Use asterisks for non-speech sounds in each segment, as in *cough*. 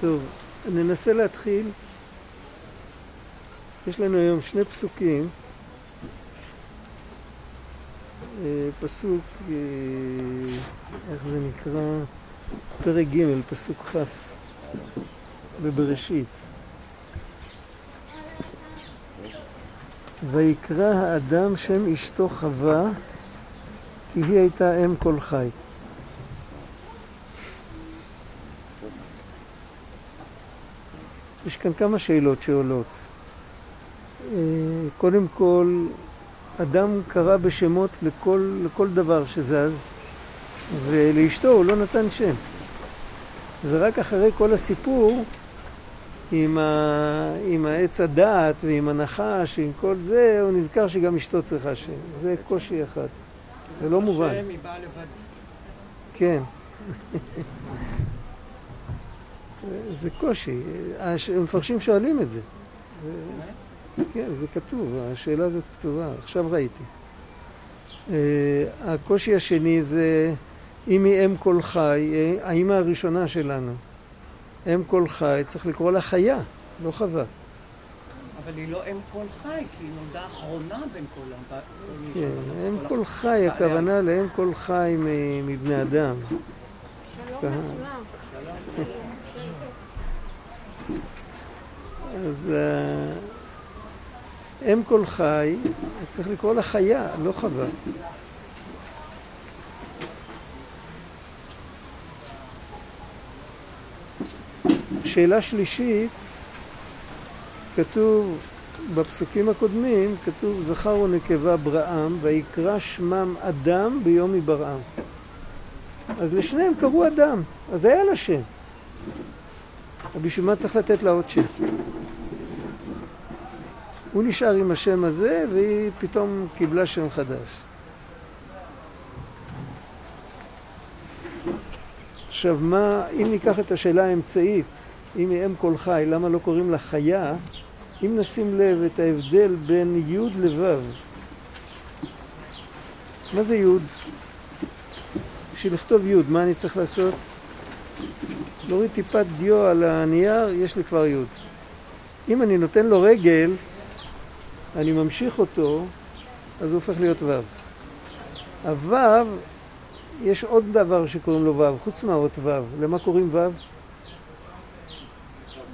טוב, ננסה להתחיל. יש לנו היום שני פסוקים. אה, פסוק, אה, איך זה נקרא? פרק ג', פסוק כ' בבראשית. ויקרא האדם שם אשתו חווה, כי היא הייתה אם כל חי. יש כאן כמה שאלות שעולות. אה, קודם כל, אדם קרא בשמות לכל, לכל דבר שזז, ולאשתו הוא לא נתן שם. זה רק אחרי כל הסיפור עם, ה... עם העץ הדעת ועם הנחש, עם כל זה, הוא נזכר שגם אשתו צריכה שם. זה קושי אחד. זה לא מובן. השם היא באה לבד. כן. זה קושי. המפרשים שואלים את זה. כן, זה כתוב, השאלה הזאת כתובה, עכשיו ראיתי. אה, הקושי השני זה אם היא אם כל חי, אה, האימא הראשונה שלנו. אם כל חי, צריך לקרוא לה חיה, לא חווה. אבל היא לא אם כל חי, כי היא נולדה אחרונה בין כל ה... כן, אם כל חי, הכוונה לאם כל חי מבני אדם. שלום. לכולם. אז אה, אם כל חי, צריך לקרוא לה חיה, לא חווה. שאלה שלישית, כתוב בפסוקים הקודמים, כתוב זכר ונקבה בראם, ויקרא שמם אדם ביום היברעם. אז לשניהם קראו אדם, אז היה לה שם. בשביל מה צריך לתת לה עוד שם? הוא נשאר עם השם הזה, והיא פתאום קיבלה שם חדש. עכשיו, מה, אם ניקח את השאלה האמצעית, אם היא אם כל חי, למה לא קוראים לה חיה? אם נשים לב את ההבדל בין י' לו', מה זה י'? בשביל לכתוב י', מה אני צריך לעשות? להוריד טיפת דיו על הנייר, יש לי כבר י'. אם אני נותן לו רגל, אני ממשיך אותו, אז הוא הופך להיות ו'. הו', יש עוד דבר שקוראים לו ו', חוץ מהאות ו'. למה קוראים ו'?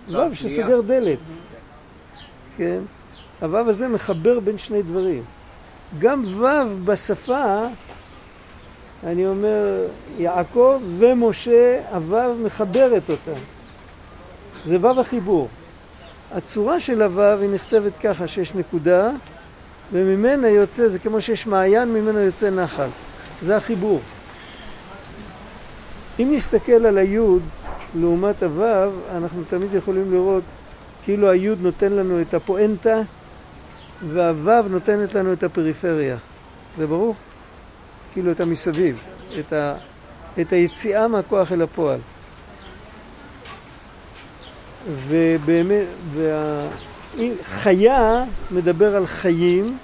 ו' שסוגר דלת. כן? הו' הזה מחבר בין שני דברים. גם ו' בשפה, אני אומר, יעקב ומשה, הו' מחברת אותם. זה ו' החיבור. הצורה של הו' היא נכתבת ככה שיש נקודה וממנה יוצא, זה כמו שיש מעיין, ממנו יוצא נחל. זה החיבור. אם נסתכל על היוד לעומת הו', אנחנו תמיד יכולים לראות כאילו היוד נותן לנו את הפואנטה והו' נותנת לנו את הפריפריה. זה ברור? כאילו את המסביב, את, ה, את היציאה מהכוח אל הפועל. ובאמת. חיה מדבר על חיים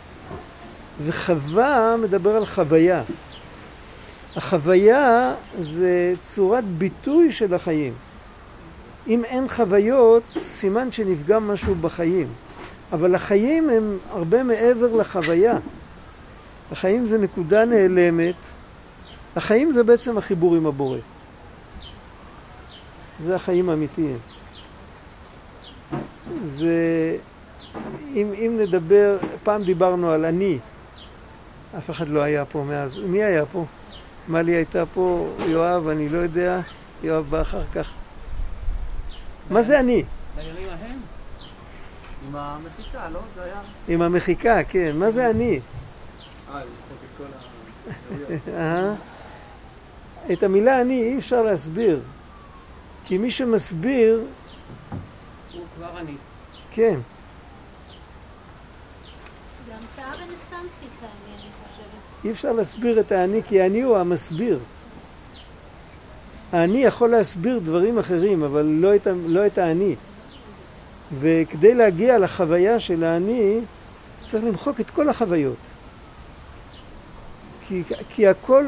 וחווה מדבר על חוויה. החוויה זה צורת ביטוי של החיים. אם אין חוויות, סימן שנפגם משהו בחיים. אבל החיים הם הרבה מעבר לחוויה. החיים זה נקודה נעלמת. החיים זה בעצם החיבור עם הבורא. זה החיים האמיתיים. זה... אם, אם נדבר, פעם דיברנו על אני, אף אחד לא היה פה מאז. מי היה פה? מלי הייתה פה, יואב, אני לא יודע, יואב בא אחר כך. מה זה אני? בימים ההם? עם המחיקה, לא? זה היה... עם המחיקה, כן. מה זה אני? אה? *laughs* את המילה אני אי אפשר להסביר. כי מי שמסביר, הוא כבר אני. כן. זה המצאה רנסנסית, אני חושבת. אי אפשר להסביר את האני, כי האני הוא המסביר. האני יכול להסביר דברים אחרים, אבל לא את, לא את האני. וכדי להגיע לחוויה של האני, צריך למחוק את כל החוויות. כי, כי הכל,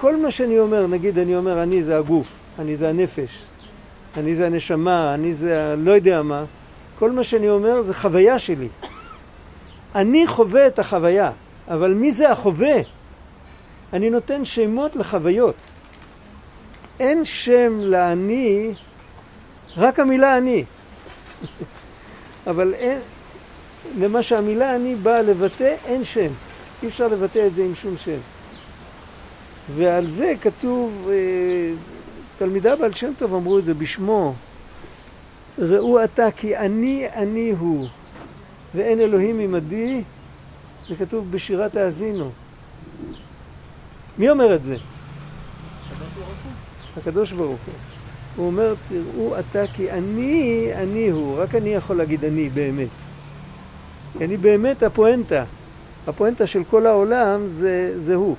כל מה שאני אומר, נגיד אני אומר אני זה הגוף, אני זה הנפש, אני זה הנשמה, אני זה הלא יודע מה. כל מה שאני אומר זה חוויה שלי. אני חווה את החוויה, אבל מי זה החווה? אני נותן שמות לחוויות. אין שם לאני, רק המילה אני. *laughs* אבל אין, למה שהמילה אני באה לבטא, אין שם. אי אפשר לבטא את זה עם שום שם. ועל זה כתוב, אה, תלמידיו בעל שם טוב אמרו את זה בשמו, ראו אתה כי אני אני הוא, ואין אלוהים עמדי, זה כתוב בשירת האזינו. מי אומר את זה? הקדוש ברוך הוא. הוא אומר, תראו אתה כי אני, אני הוא, רק אני יכול להגיד אני באמת. כי אני באמת הפואנטה. הפואנטה של כל העולם זה, זה הוא.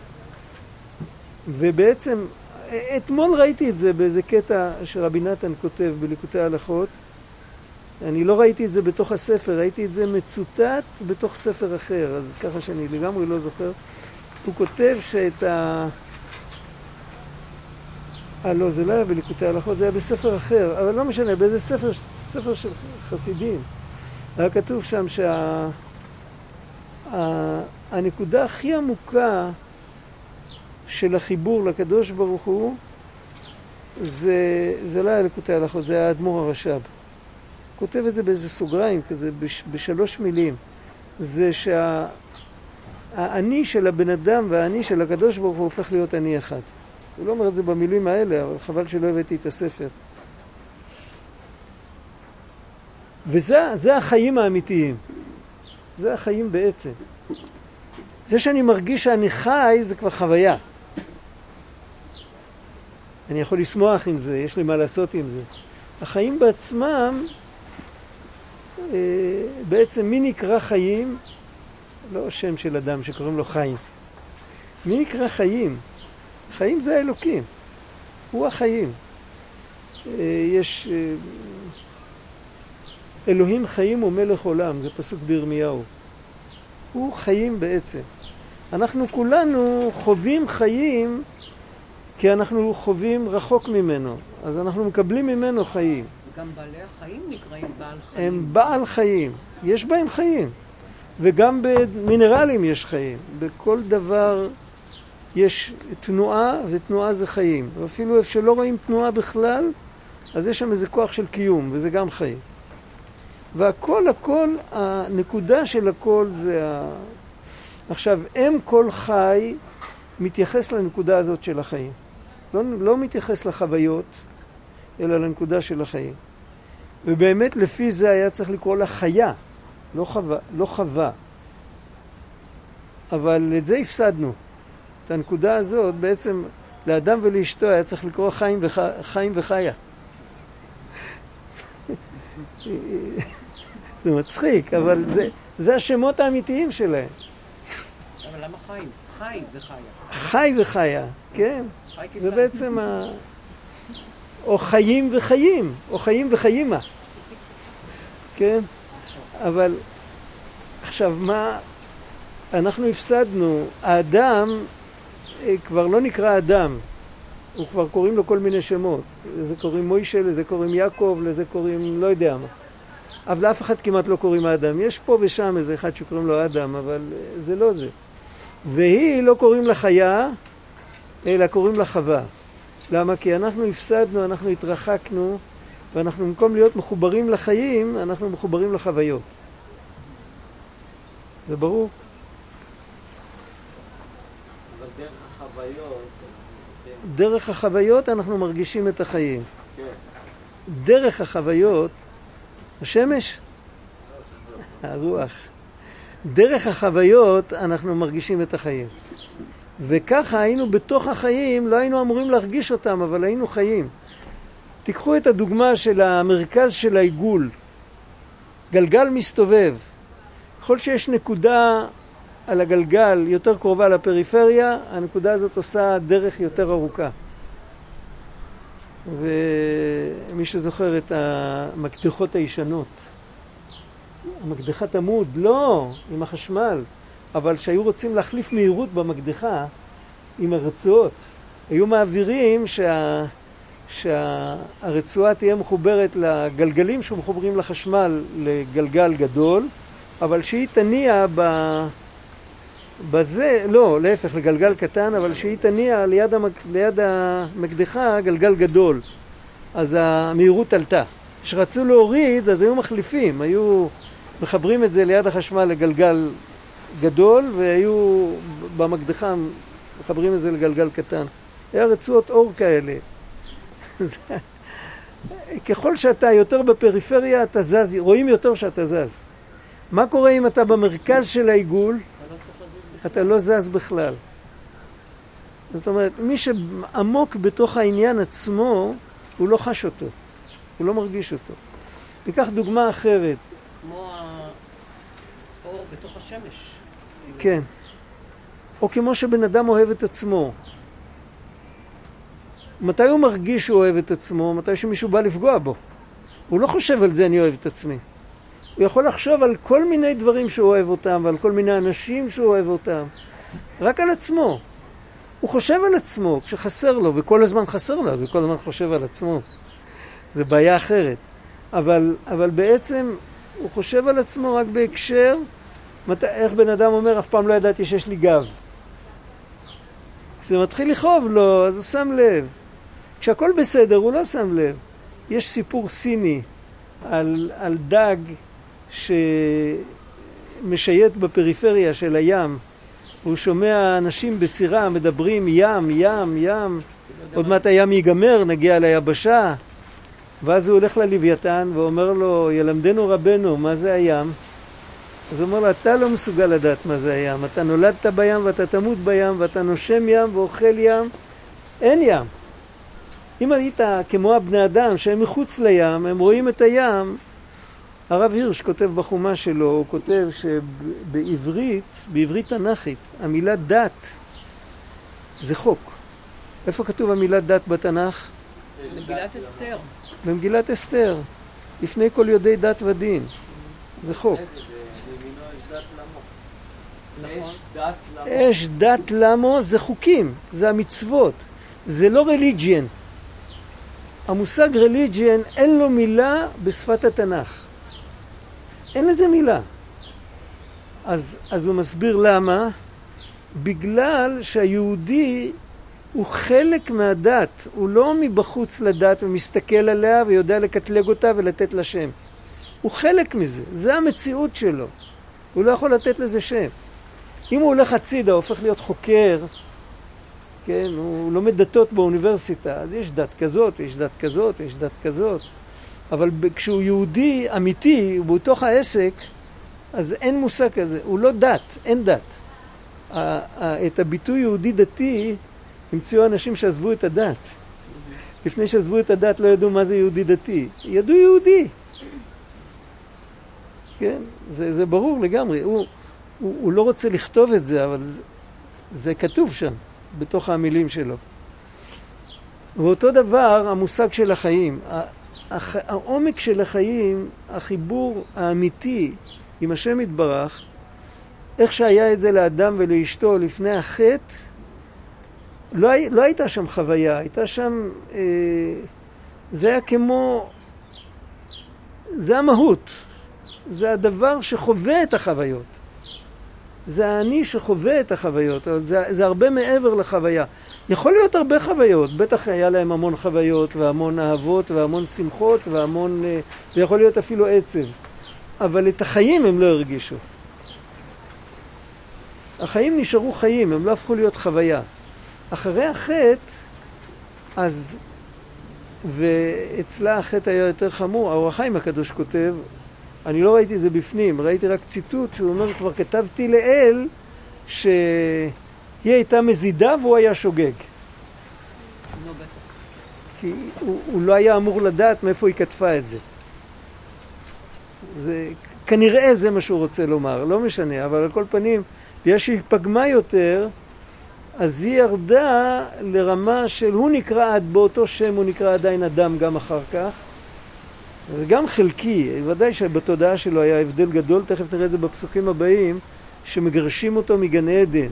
ובעצם, אתמול ראיתי את זה באיזה קטע שרבי נתן כותב בליקוטי ההלכות. אני לא ראיתי את זה בתוך הספר, ראיתי את זה מצוטט בתוך ספר אחר, אז ככה שאני לגמרי לא זוכר. הוא כותב שאת ה... אה, לא, זה לא היה בליקוטי ההלכות, זה היה בספר אחר, אבל לא משנה, באיזה ספר, ספר של חסידים. היה כתוב שם שהנקודה שה... הכי עמוקה של החיבור לקדוש ברוך הוא זה, זה לא היה ליקוטי ההלכות, זה היה האדמו"ר הרש"ב. כותב את זה באיזה סוגריים כזה, בש, בשלוש מילים. זה שהאני שה, של הבן אדם והאני של הקדוש ברוך הוא הופך להיות אני אחד. הוא לא אומר את זה במילים האלה, אבל חבל שלא הבאתי את הספר. וזה החיים האמיתיים. זה החיים בעצם. זה שאני מרגיש שאני חי זה כבר חוויה. אני יכול לשמוח עם זה, יש לי מה לעשות עם זה. החיים בעצמם, אה, בעצם מי נקרא חיים? לא שם של אדם שקוראים לו חיים. מי נקרא חיים? חיים זה האלוקים, הוא החיים. אה, יש אה, אלוהים חיים ומלך עולם, זה פסוק בירמיהו. הוא חיים בעצם. אנחנו כולנו חווים חיים כי אנחנו חווים רחוק ממנו, אז אנחנו מקבלים ממנו חיים. גם בעלי החיים נקראים בעל חיים. הם בעל חיים, יש בהם חיים. וגם במינרלים יש חיים. בכל דבר יש תנועה, ותנועה זה חיים. ואפילו איפה שלא רואים תנועה בכלל, אז יש שם איזה כוח של קיום, וזה גם חיים. והכל הכל, הנקודה של הכל זה ה... עכשיו, אם כל חי מתייחס לנקודה הזאת של החיים. לא, לא מתייחס לחוויות, אלא לנקודה של החיים. ובאמת לפי זה היה צריך לקרוא לה חיה, לא חווה. לא חווה. אבל את זה הפסדנו. את הנקודה הזאת בעצם לאדם ולאשתו היה צריך לקרוא חיים, וח... חיים וחיה. *laughs* זה מצחיק, אבל זה, זה השמות האמיתיים שלהם. אבל למה חיים? חי וחיה. חי וחיה, כן. זה בעצם ה... או חיים וחיים, או חיים וחיימה. כן? אבל עכשיו, מה... אנחנו הפסדנו, האדם אה, כבר לא נקרא אדם, הוא כבר קוראים לו כל מיני שמות. לזה קוראים מוישה, לזה קוראים יעקב, לזה קוראים לא יודע מה. אבל לאף אחד כמעט לא קוראים האדם. יש פה ושם איזה אחד שקוראים לו אדם, אבל אה, זה לא זה. והיא לא קוראים לה חיה, אלא קוראים לה חווה. למה? כי אנחנו הפסדנו, אנחנו התרחקנו, ואנחנו במקום להיות מחוברים לחיים, אנחנו מחוברים לחוויות. זה ברור? דרך החוויות... דרך החוויות אנחנו מרגישים את החיים. כן. דרך החוויות, השמש? הרוח. דרך החוויות אנחנו מרגישים את החיים. וככה היינו בתוך החיים, לא היינו אמורים להרגיש אותם, אבל היינו חיים. תיקחו את הדוגמה של המרכז של העיגול. גלגל מסתובב. ככל שיש נקודה על הגלגל יותר קרובה לפריפריה, הנקודה הזאת עושה דרך יותר ארוכה. ומי שזוכר את המקדחות הישנות, המקדחת עמוד, לא, עם החשמל, אבל שהיו רוצים להחליף מהירות במקדחה עם הרצועות, היו מעבירים שה... שהרצועה תהיה מחוברת לגלגלים שמחוברים לחשמל לגלגל גדול, אבל שהיא תניע ב... בזה, לא, להפך, לגלגל קטן, אבל שהיא תניע ליד, המק... ליד המקדחה גלגל גדול. אז המהירות עלתה. כשרצו להוריד, אז היו מחליפים, היו מחברים את זה ליד החשמל לגלגל גדול, והיו במקדחה מחברים את זה לגלגל קטן. היה רצועות אור כאלה. *laughs* ככל שאתה יותר בפריפריה, אתה זז, רואים יותר שאתה זז. מה קורה אם אתה במרכז של העיגול? אתה לא זז בכלל. זאת אומרת, מי שעמוק בתוך העניין עצמו, הוא לא חש אותו, הוא לא מרגיש אותו. ניקח דוגמה אחרת. כמו האור בתוך השמש. כן. או כמו שבן אדם אוהב את עצמו. מתי הוא מרגיש שהוא אוהב את עצמו? מתי שמישהו בא לפגוע בו. הוא לא חושב על זה, אני אוהב את עצמי. הוא יכול לחשוב על כל מיני דברים שהוא אוהב אותם, ועל כל מיני אנשים שהוא אוהב אותם. רק על עצמו. הוא חושב על עצמו כשחסר לו, וכל הזמן חסר לו, אז הוא כל הזמן חושב על עצמו. זה בעיה אחרת. אבל, אבל בעצם הוא חושב על עצמו רק בהקשר, מת, איך בן אדם אומר, אף פעם לא ידעתי שיש לי גב. כשזה מתחיל לכאוב לו, אז הוא שם לב. כשהכול בסדר, הוא לא שם לב. יש סיפור סיני על, על דג שמשייט בפריפריה של הים. הוא שומע אנשים בסירה מדברים ים, ים, ים, עוד מעט הים ייגמר, נגיע ליבשה. ואז הוא הולך ללוויתן ואומר לו, ילמדנו רבנו, מה זה הים? אז הוא אומר לו, אתה לא מסוגל לדעת מה זה הים. אתה נולדת בים ואתה תמות בים ואתה נושם ים ואוכל ים. אין ים. אם היית כמו הבני אדם שהם מחוץ לים, הם רואים את הים, הרב הירש כותב בחומה שלו, הוא כותב שבעברית, בעברית תנ"כית, המילה דת זה חוק. איפה כתוב המילה דת בתנ"ך? במגילת אסתר. במגילת אסתר, לפני כל יודעי דת ודין. זה חוק. אש דת למו זה חוקים, זה המצוות, זה לא רליג'יין. המושג רליג'יין אין לו מילה בשפת התנ"ך. אין לזה מילה. אז, אז הוא מסביר למה. בגלל שהיהודי הוא חלק מהדת, הוא לא מבחוץ לדת ומסתכל עליה ויודע לקטלג אותה ולתת לה שם. הוא חלק מזה, זה המציאות שלו. הוא לא יכול לתת לזה שם. אם הוא הולך הצידה, הופך להיות חוקר, כן, הוא לומד דתות באוניברסיטה, אז יש דת כזאת, יש דת כזאת, יש דת כזאת. אבל כשהוא יהודי אמיתי, הוא בתוך העסק, אז אין מושג כזה, הוא לא דת, אין דת. את הביטוי יהודי דתי המציאו אנשים שעזבו את הדת. לפני שעזבו את הדת לא ידעו מה זה יהודי דתי. ידעו יהודי. כן, זה, זה ברור לגמרי. הוא, הוא, הוא לא רוצה לכתוב את זה, אבל זה, זה כתוב שם, בתוך המילים שלו. ואותו דבר המושג של החיים. הח... העומק של החיים, החיבור האמיתי עם השם יתברך, איך שהיה את זה לאדם ולאשתו לפני החטא, לא, לא הייתה שם חוויה, הייתה שם... אה, זה היה כמו... זה המהות, זה הדבר שחווה את החוויות. זה האני שחווה את החוויות, זה, זה הרבה מעבר לחוויה. יכול להיות הרבה חוויות, בטח היה להם המון חוויות והמון אהבות והמון שמחות והמון, אה, ויכול להיות אפילו עצב, אבל את החיים הם לא הרגישו. החיים נשארו חיים, הם לא הפכו להיות חוויה. אחרי החטא, אז, ואצלה החטא היה יותר חמור, האור החיים הקדוש כותב, אני לא ראיתי את זה בפנים, ראיתי רק ציטוט שהוא אומר, כבר כתבתי לאל, ש... היא הייתה מזידה והוא היה שוגג. כי הוא, הוא לא היה אמור לדעת מאיפה היא כתבה את זה. זה. כנראה זה מה שהוא רוצה לומר, לא משנה, אבל על כל פנים, בגלל שהיא פגמה יותר, אז היא ירדה לרמה של הוא נקרא עד באותו שם, הוא נקרא עדיין אדם גם אחר כך. זה גם חלקי, ודאי שבתודעה שלו היה הבדל גדול, תכף נראה את זה בפסוקים הבאים, שמגרשים אותו מגן עדן.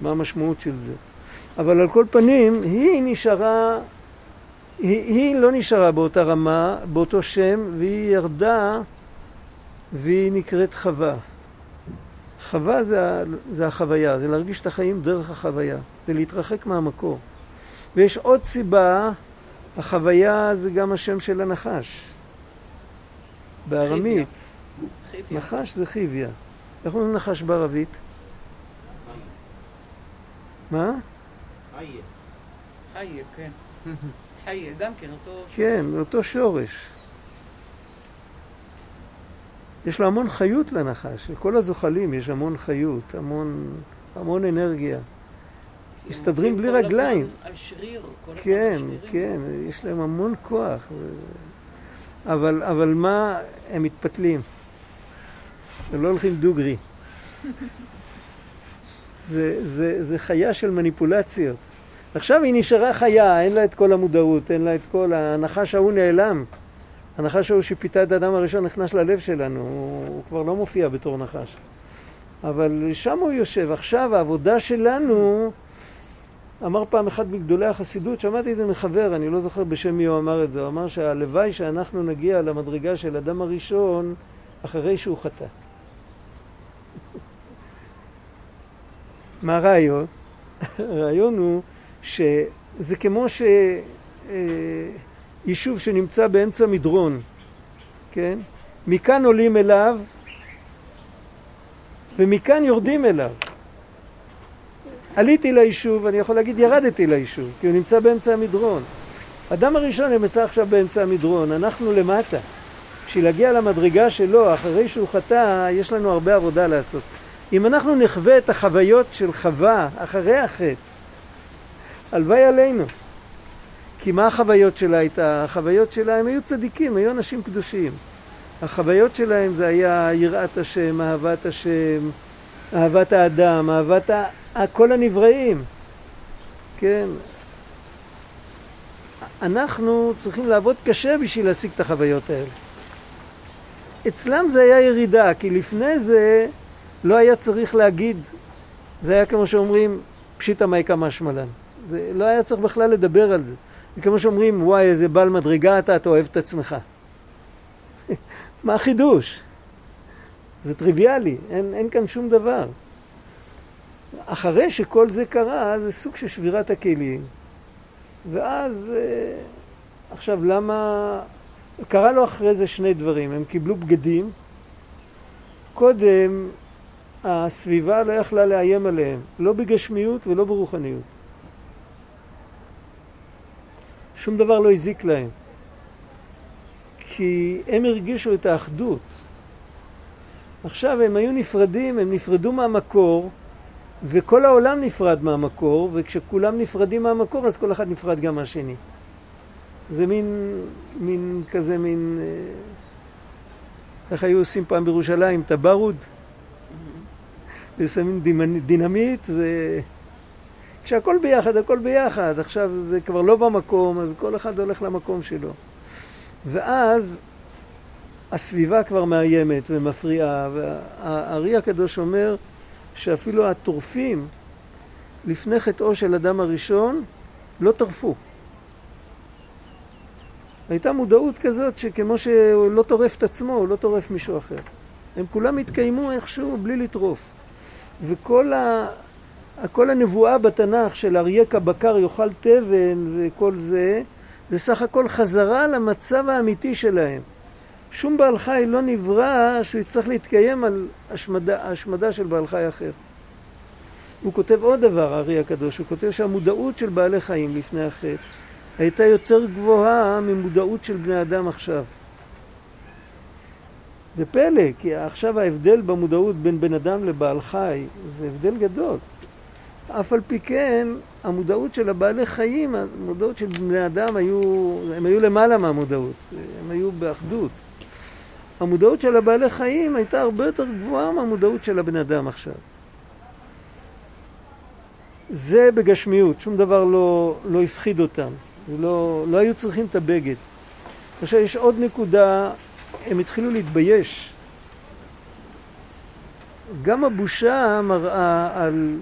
מה המשמעות של זה. אבל על כל פנים, היא נשארה היא, היא לא נשארה באותה רמה, באותו שם, והיא ירדה והיא נקראת חווה. חווה זה, זה החוויה, זה להרגיש את החיים דרך החוויה, זה להתרחק מהמקור. ויש עוד סיבה, החוויה זה גם השם של הנחש. בארמית. נחש זה חיביה. איך אומרים נחש בערבית? מה? חיה, כן. חיה, גם כן, אותו... כן, אותו שורש. יש לו המון חיות לנחש, לכל הזוחלים יש המון חיות, המון, המון אנרגיה. מסתדרים בלי כל הזמן רגליים. על שריר, כל כן. כן, יש להם המון כוח. אבל, אבל מה, הם מתפתלים. הם לא הולכים דוגרי. זה, זה, זה חיה של מניפולציות. עכשיו היא נשארה חיה, אין לה את כל המודעות, אין לה את כל... הנחש ההוא נעלם. הנחש ההוא שפיתה את האדם הראשון נכנס ללב שלנו, הוא, הוא כבר לא מופיע בתור נחש. אבל שם הוא יושב. עכשיו העבודה שלנו, אמר פעם אחד מגדולי החסידות, שמעתי את זה מחבר, אני לא זוכר בשם מי הוא אמר את זה, הוא אמר שהלוואי שאנחנו נגיע למדרגה של אדם הראשון אחרי שהוא חטא. מה הרעיון? הרעיון הוא שזה כמו שיישוב שנמצא באמצע מדרון, כן? מכאן עולים אליו ומכאן יורדים אליו. עליתי ליישוב, אני יכול להגיד ירדתי ליישוב, כי הוא נמצא באמצע המדרון. אדם הראשון נמצא עכשיו באמצע המדרון, אנחנו למטה. בשביל להגיע למדרגה שלו, אחרי שהוא חטא, יש לנו הרבה עבודה לעשות. אם אנחנו נחווה את החוויות של חווה אחרי החטא, הלוואי עלינו. כי מה החוויות שלה הייתה? החוויות שלה, הם היו צדיקים, היו אנשים קדושים. החוויות שלהם זה היה יראת השם, אהבת השם, אהבת האדם, אהבת ה... כל הנבראים. כן. אנחנו צריכים לעבוד קשה בשביל להשיג את החוויות האלה. אצלם זה היה ירידה, כי לפני זה לא היה צריך להגיד, זה היה כמו שאומרים, פשיטא מייקה משמלן. זה לא היה צריך בכלל לדבר על זה. זה כמו שאומרים, וואי, איזה בעל מדרגה אתה, אתה אוהב את עצמך. *laughs* מה החידוש? זה טריוויאלי, אין, אין כאן שום דבר. אחרי שכל זה קרה, זה סוג של שבירת הכלים. ואז, אה, עכשיו, למה... קרה לו אחרי זה שני דברים. הם קיבלו בגדים. קודם, הסביבה לא יכלה לאיים עליהם, לא בגשמיות ולא ברוחניות. שום דבר לא הזיק להם. כי הם הרגישו את האחדות. עכשיו הם היו נפרדים, הם נפרדו מהמקור, וכל העולם נפרד מהמקור, וכשכולם נפרדים מהמקור, אז כל אחד נפרד גם מהשני. זה מין, מין כזה, מין... אה, איך היו עושים פעם בירושלים? טברוד? ושמים דינמיט, ו... כשהכל ביחד, הכל ביחד. עכשיו זה כבר לא במקום, אז כל אחד הולך למקום שלו. ואז הסביבה כבר מאיימת ומפריעה, והארי הקדוש אומר שאפילו הטורפים, לפני חטאו של אדם הראשון, לא טרפו. הייתה מודעות כזאת שכמו שהוא לא טורף את עצמו, הוא לא טורף מישהו אחר. הם כולם התקיימו איכשהו בלי לטרוף. וכל ה... כל הנבואה בתנ"ך של אריה כבקר יאכל תבן וכל זה, זה סך הכל חזרה למצב האמיתי שלהם. שום בעל חי לא נברא שהוא יצטרך להתקיים על השמדה, השמדה של בעל חי אחר. הוא כותב עוד דבר, הארי הקדוש, הוא כותב שהמודעות של בעלי חיים לפני החטא הייתה יותר גבוהה ממודעות של בני אדם עכשיו. זה פלא, כי עכשיו ההבדל במודעות בין בן אדם לבעל חי זה הבדל גדול. אף על פי כן, המודעות של הבעלי חיים, המודעות של בני אדם היו, הם היו למעלה מהמודעות, הם היו באחדות. המודעות של הבעלי חיים הייתה הרבה יותר גבוהה מהמודעות של הבן אדם עכשיו. זה בגשמיות, שום דבר לא, לא הפחיד אותם, לא, לא היו צריכים את הבגד. עכשיו יש עוד נקודה, הם התחילו להתבייש. גם הבושה מראה על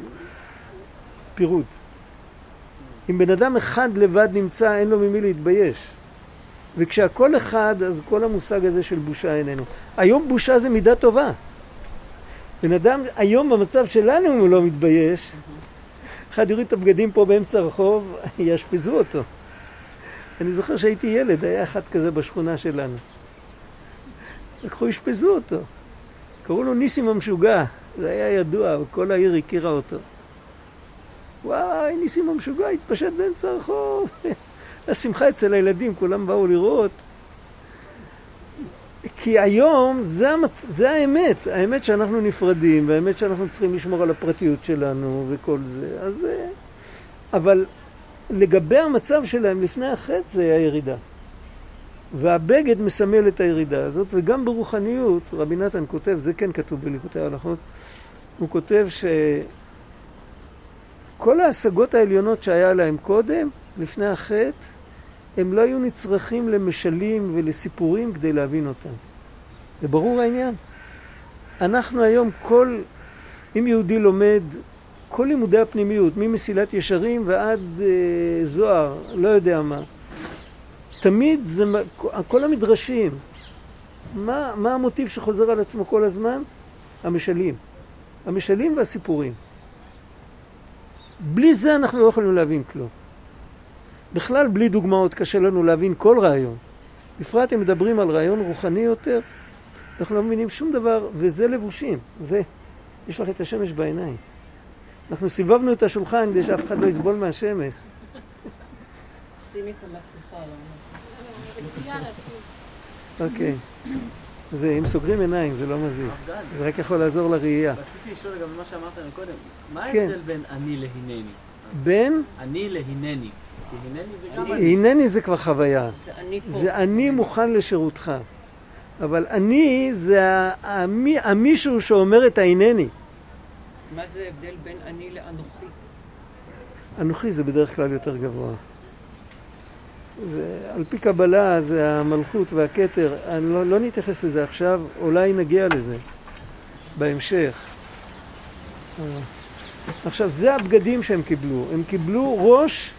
פירוד. אם בן אדם אחד לבד נמצא, אין לו ממי להתבייש. וכשהכל אחד, אז כל המושג הזה של בושה איננו. היום בושה זה מידה טובה. בן אדם, היום במצב שלנו, הוא לא מתבייש, אחד יוריד את הבגדים פה באמצע הרחוב, *laughs* יאשפזו אותו. אני זוכר שהייתי ילד, היה אחד כזה בשכונה שלנו. לקחו, אשפזו אותו. קראו לו ניסים המשוגע, זה היה ידוע, וכל העיר הכירה אותו. וואי, ניסים המשוגע התפשט באמצע הרחוב. *laughs* השמחה אצל הילדים, כולם באו לראות. כי היום זה, המצ... זה האמת, האמת שאנחנו נפרדים, והאמת שאנחנו צריכים לשמור על הפרטיות שלנו וכל זה. אז... אה, אבל לגבי המצב שלהם לפני החטא זה הירידה. והבגד מסמל את הירידה הזאת, וגם ברוחניות, רבי נתן כותב, זה כן כתוב בליקוטי ההלכות, הוא כותב שכל ההשגות העליונות שהיה להם קודם, לפני החטא, הם לא היו נצרכים למשלים ולסיפורים כדי להבין אותם. זה ברור העניין. אנחנו היום כל, אם יהודי לומד כל לימודי הפנימיות, ממסילת ישרים ועד אה, זוהר, לא יודע מה, תמיד זה, כל המדרשים, מה, מה המוטיב שחוזר על עצמו כל הזמן? המשלים. המשלים והסיפורים. בלי זה אנחנו לא יכולים להבין כלום. בכלל, בלי דוגמאות קשה לנו להבין כל רעיון. בפרט אם מדברים על רעיון רוחני יותר, אנחנו לא מבינים שום דבר, וזה לבושים. זה, יש לך את השמש בעיניים. אנחנו סיבבנו את השולחן כדי שאף אחד לא יסבול מהשמש. שימי את המסכה. אוקיי. זה, אם סוגרים עיניים זה לא מזיק. זה רק יכול לעזור לראייה. רציתי לשאול גם מה שאמרת קודם. מה כן. ההבדל בין אני להינני? בין, אני להינני. כי הנני זה גם אני. הנני זה כבר חוויה. זה אני פה. זה אני מוכן לשירותך. אבל אני זה המישהו שאומר את ההנני. מה זה ההבדל בין אני לאנוכי? אנוכי זה בדרך כלל יותר גבוה. זה, על פי קבלה זה המלכות והכתר, אני לא, לא נתייחס לזה עכשיו, אולי נגיע לזה בהמשך. עכשיו, זה הבגדים שהם קיבלו. הם קיבלו ראש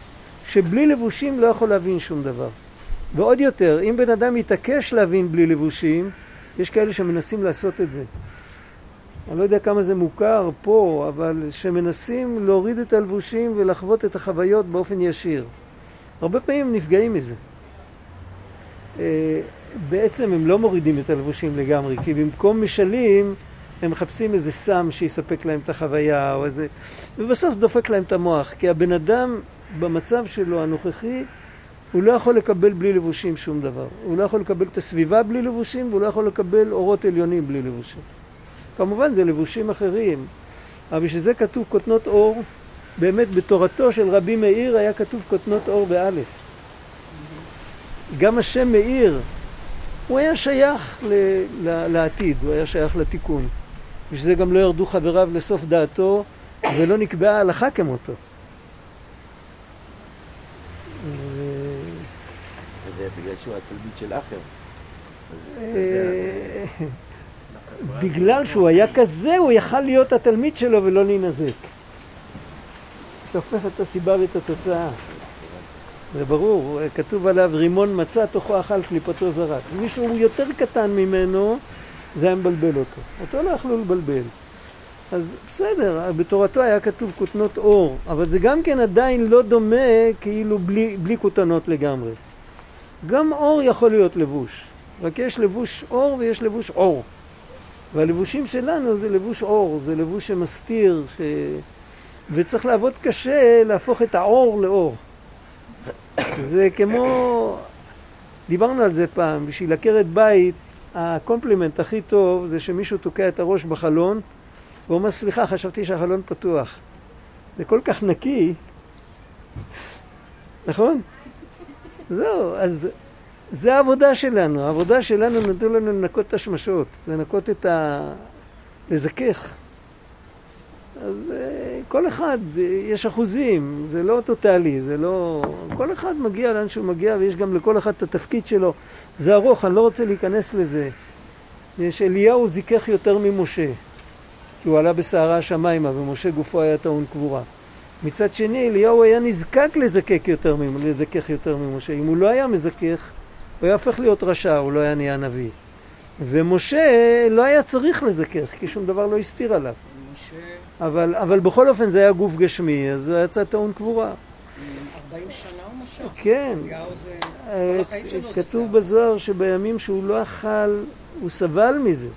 שבלי לבושים לא יכול להבין שום דבר. ועוד יותר, אם בן אדם יתעקש להבין בלי לבושים, יש כאלה שמנסים לעשות את זה. אני לא יודע כמה זה מוכר פה, אבל שמנסים להוריד את הלבושים ולחוות את החוויות באופן ישיר. הרבה פעמים נפגעים מזה. אה, בעצם הם לא מורידים את הלבושים לגמרי, כי במקום משלים הם מחפשים איזה סם שיספק להם את החוויה, או איזה... ובסוף דופק להם את המוח, כי הבן אדם במצב שלו הנוכחי, הוא לא יכול לקבל בלי לבושים שום דבר. הוא לא יכול לקבל את הסביבה בלי לבושים, והוא לא יכול לקבל אורות עליונים בלי לבושים. כמובן זה לבושים אחרים, אבל בשביל זה כתוב כותנות אור, באמת בתורתו של רבי מאיר היה כתוב כותנות אור באלף. גם השם מאיר, הוא היה שייך ל, ל, לעתיד, הוא היה שייך לתיקון. בשביל זה גם לא ירדו חבריו לסוף דעתו ולא נקבעה הלכה כמותו. ו- זה בגלל שהוא התלמיד של אחר. אה, בגלל שהוא היה כזה, הוא יכל להיות התלמיד שלו ולא להינזק. אתה הופך את הסיבה ואת התוצאה. זה ברור, כתוב עליו רימון מצא, תוכו אכל קליפתו זרק. מישהו יותר קטן ממנו, זה היה מבלבל אותו. אותו לא יכלו לבלבל. אז בסדר, בתורתו היה כתוב כותנות אור, אבל זה גם כן עדיין לא דומה כאילו בלי, בלי כותנות לגמרי. גם אור יכול להיות לבוש, רק יש לבוש אור ויש לבוש אור. והלבושים שלנו זה לבוש אור, זה לבוש שמסתיר, ש... וצריך לעבוד קשה להפוך את האור לאור. זה כמו, דיברנו על זה פעם, בשביל עקרת בית, הקומפלימנט הכי טוב זה שמישהו תוקע את הראש בחלון, והוא אומר, סליחה, חשבתי שהחלון פתוח. זה כל כך נקי, נכון? זהו, אז זה העבודה שלנו. העבודה שלנו נתנו לנו לנקות את השמשות, לנקות את ה... לזכך. אז אה, כל אחד, אה, יש אחוזים, זה לא טוטאלי, זה לא... כל אחד מגיע לאן שהוא מגיע ויש גם לכל אחד את התפקיד שלו. זה ארוך, אני לא רוצה להיכנס לזה. יש אליהו זיכך יותר ממשה, כי הוא עלה בסערה השמיימה ומשה גופו היה טעון קבורה. מצד שני, אליהו היה נזקק לזקק יותר, לזכך יותר ממשה. אם הוא לא היה מזכך, הוא היה הופך להיות רשע, הוא לא היה נהיה נביא. ומשה לא היה צריך לזכך, כי שום דבר לא הסתיר עליו. אבל, אבל בכל אופן זה היה גוף גשמי, אז זה יצא טעון קבורה. 40 שנה הוא משך. כן. אה, זה כתוב. בזוהר שבימים שהוא לא אכל, הוא סבל מזה.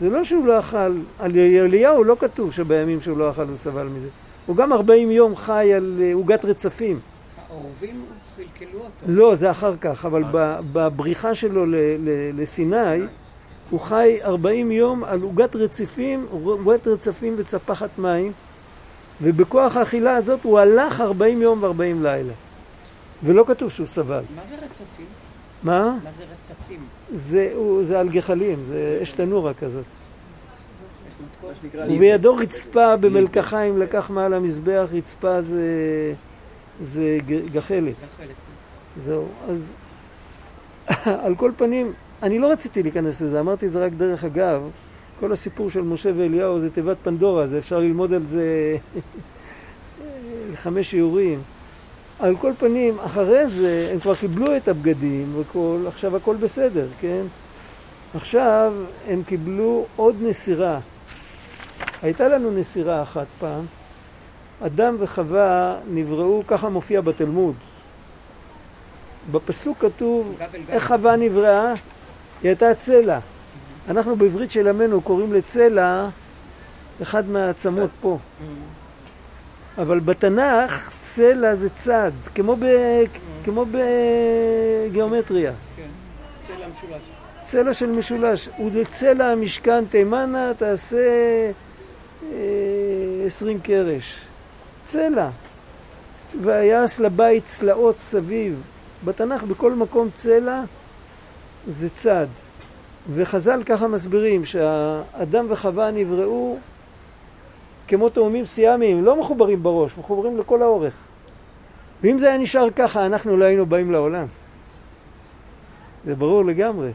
זה לא שהוא לא אכל, על אליהו לא כתוב שבימים שהוא לא אכל הוא סבל מזה. הוא גם 40 יום חי על אה, עוגת רצפים. העורבים קלקלו אותו. לא, זה אחר כך, אבל בבריחה שלו לסיני, הוא חי 40 יום על עוגת רציפים, עוגת רצפים וצפחת מים, ובכוח האכילה הזאת הוא הלך 40 יום ו-40 לילה. ולא כתוב שהוא סבל. מה זה רצפים? מה? מה זה רצפים? זה, הוא, זה על גחלים, זה אש תנורה כזאת. ובידו רצפה במלקחיים לקח מעל המזבח, רצפה זה, זה גחלת. חלק. זהו, אז *laughs* על כל פנים, אני לא רציתי להיכנס לזה, אמרתי זה רק דרך אגב. כל הסיפור של משה ואליהו זה תיבת פנדורה, זה אפשר ללמוד על זה *laughs* חמש שיעורים. על כל פנים, אחרי זה הם כבר קיבלו את הבגדים וכל, עכשיו הכל בסדר, כן? עכשיו הם קיבלו עוד נסירה. הייתה לנו נסירה אחת פעם. אדם וחווה נבראו, ככה מופיע בתלמוד. בפסוק כתוב. איך חווה נבראה? היא הייתה צלע. אנחנו בעברית של ימינו קוראים לצלע אחד מהעצמות פה. אבל בתנ"ך צלע זה צד, כמו, ב, כמו בגיאומטריה. כן. צלע משולש. צלע של משולש. וצלע המשכן תימנה תעשה אה, עשרים קרש. צלע. ויעש לבית צלעות סביב. בתנ"ך בכל מקום צלע זה צד. וחז"ל ככה מסבירים שהאדם וחווה נבראו כמו תאומים סיאמיים, לא מחוברים בראש, מחוברים לכל האורך. ואם זה היה נשאר ככה, אנחנו לא היינו באים לעולם. זה ברור לגמרי.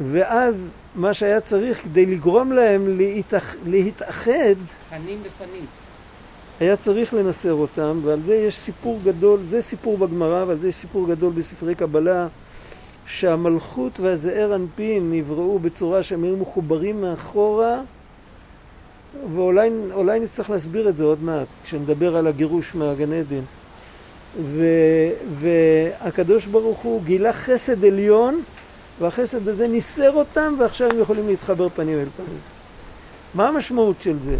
ואז מה שהיה צריך כדי לגרום להם להתאח... להתאחד, פנים בפנים. היה צריך לנסר אותם, ועל זה יש סיפור גדול, זה סיפור בגמרא, ועל זה יש סיפור גדול בספרי קבלה, שהמלכות והזעיר אנפין נבראו בצורה שהם היו מחוברים מאחורה, ואולי אולי נצטרך להסביר את זה עוד מעט, כשנדבר על הגירוש מהגן עדן. והקדוש ברוך הוא גילה חסד עליון, והחסד הזה ניסר אותם, ועכשיו הם יכולים להתחבר פנים אל פנים. מה המשמעות של זה?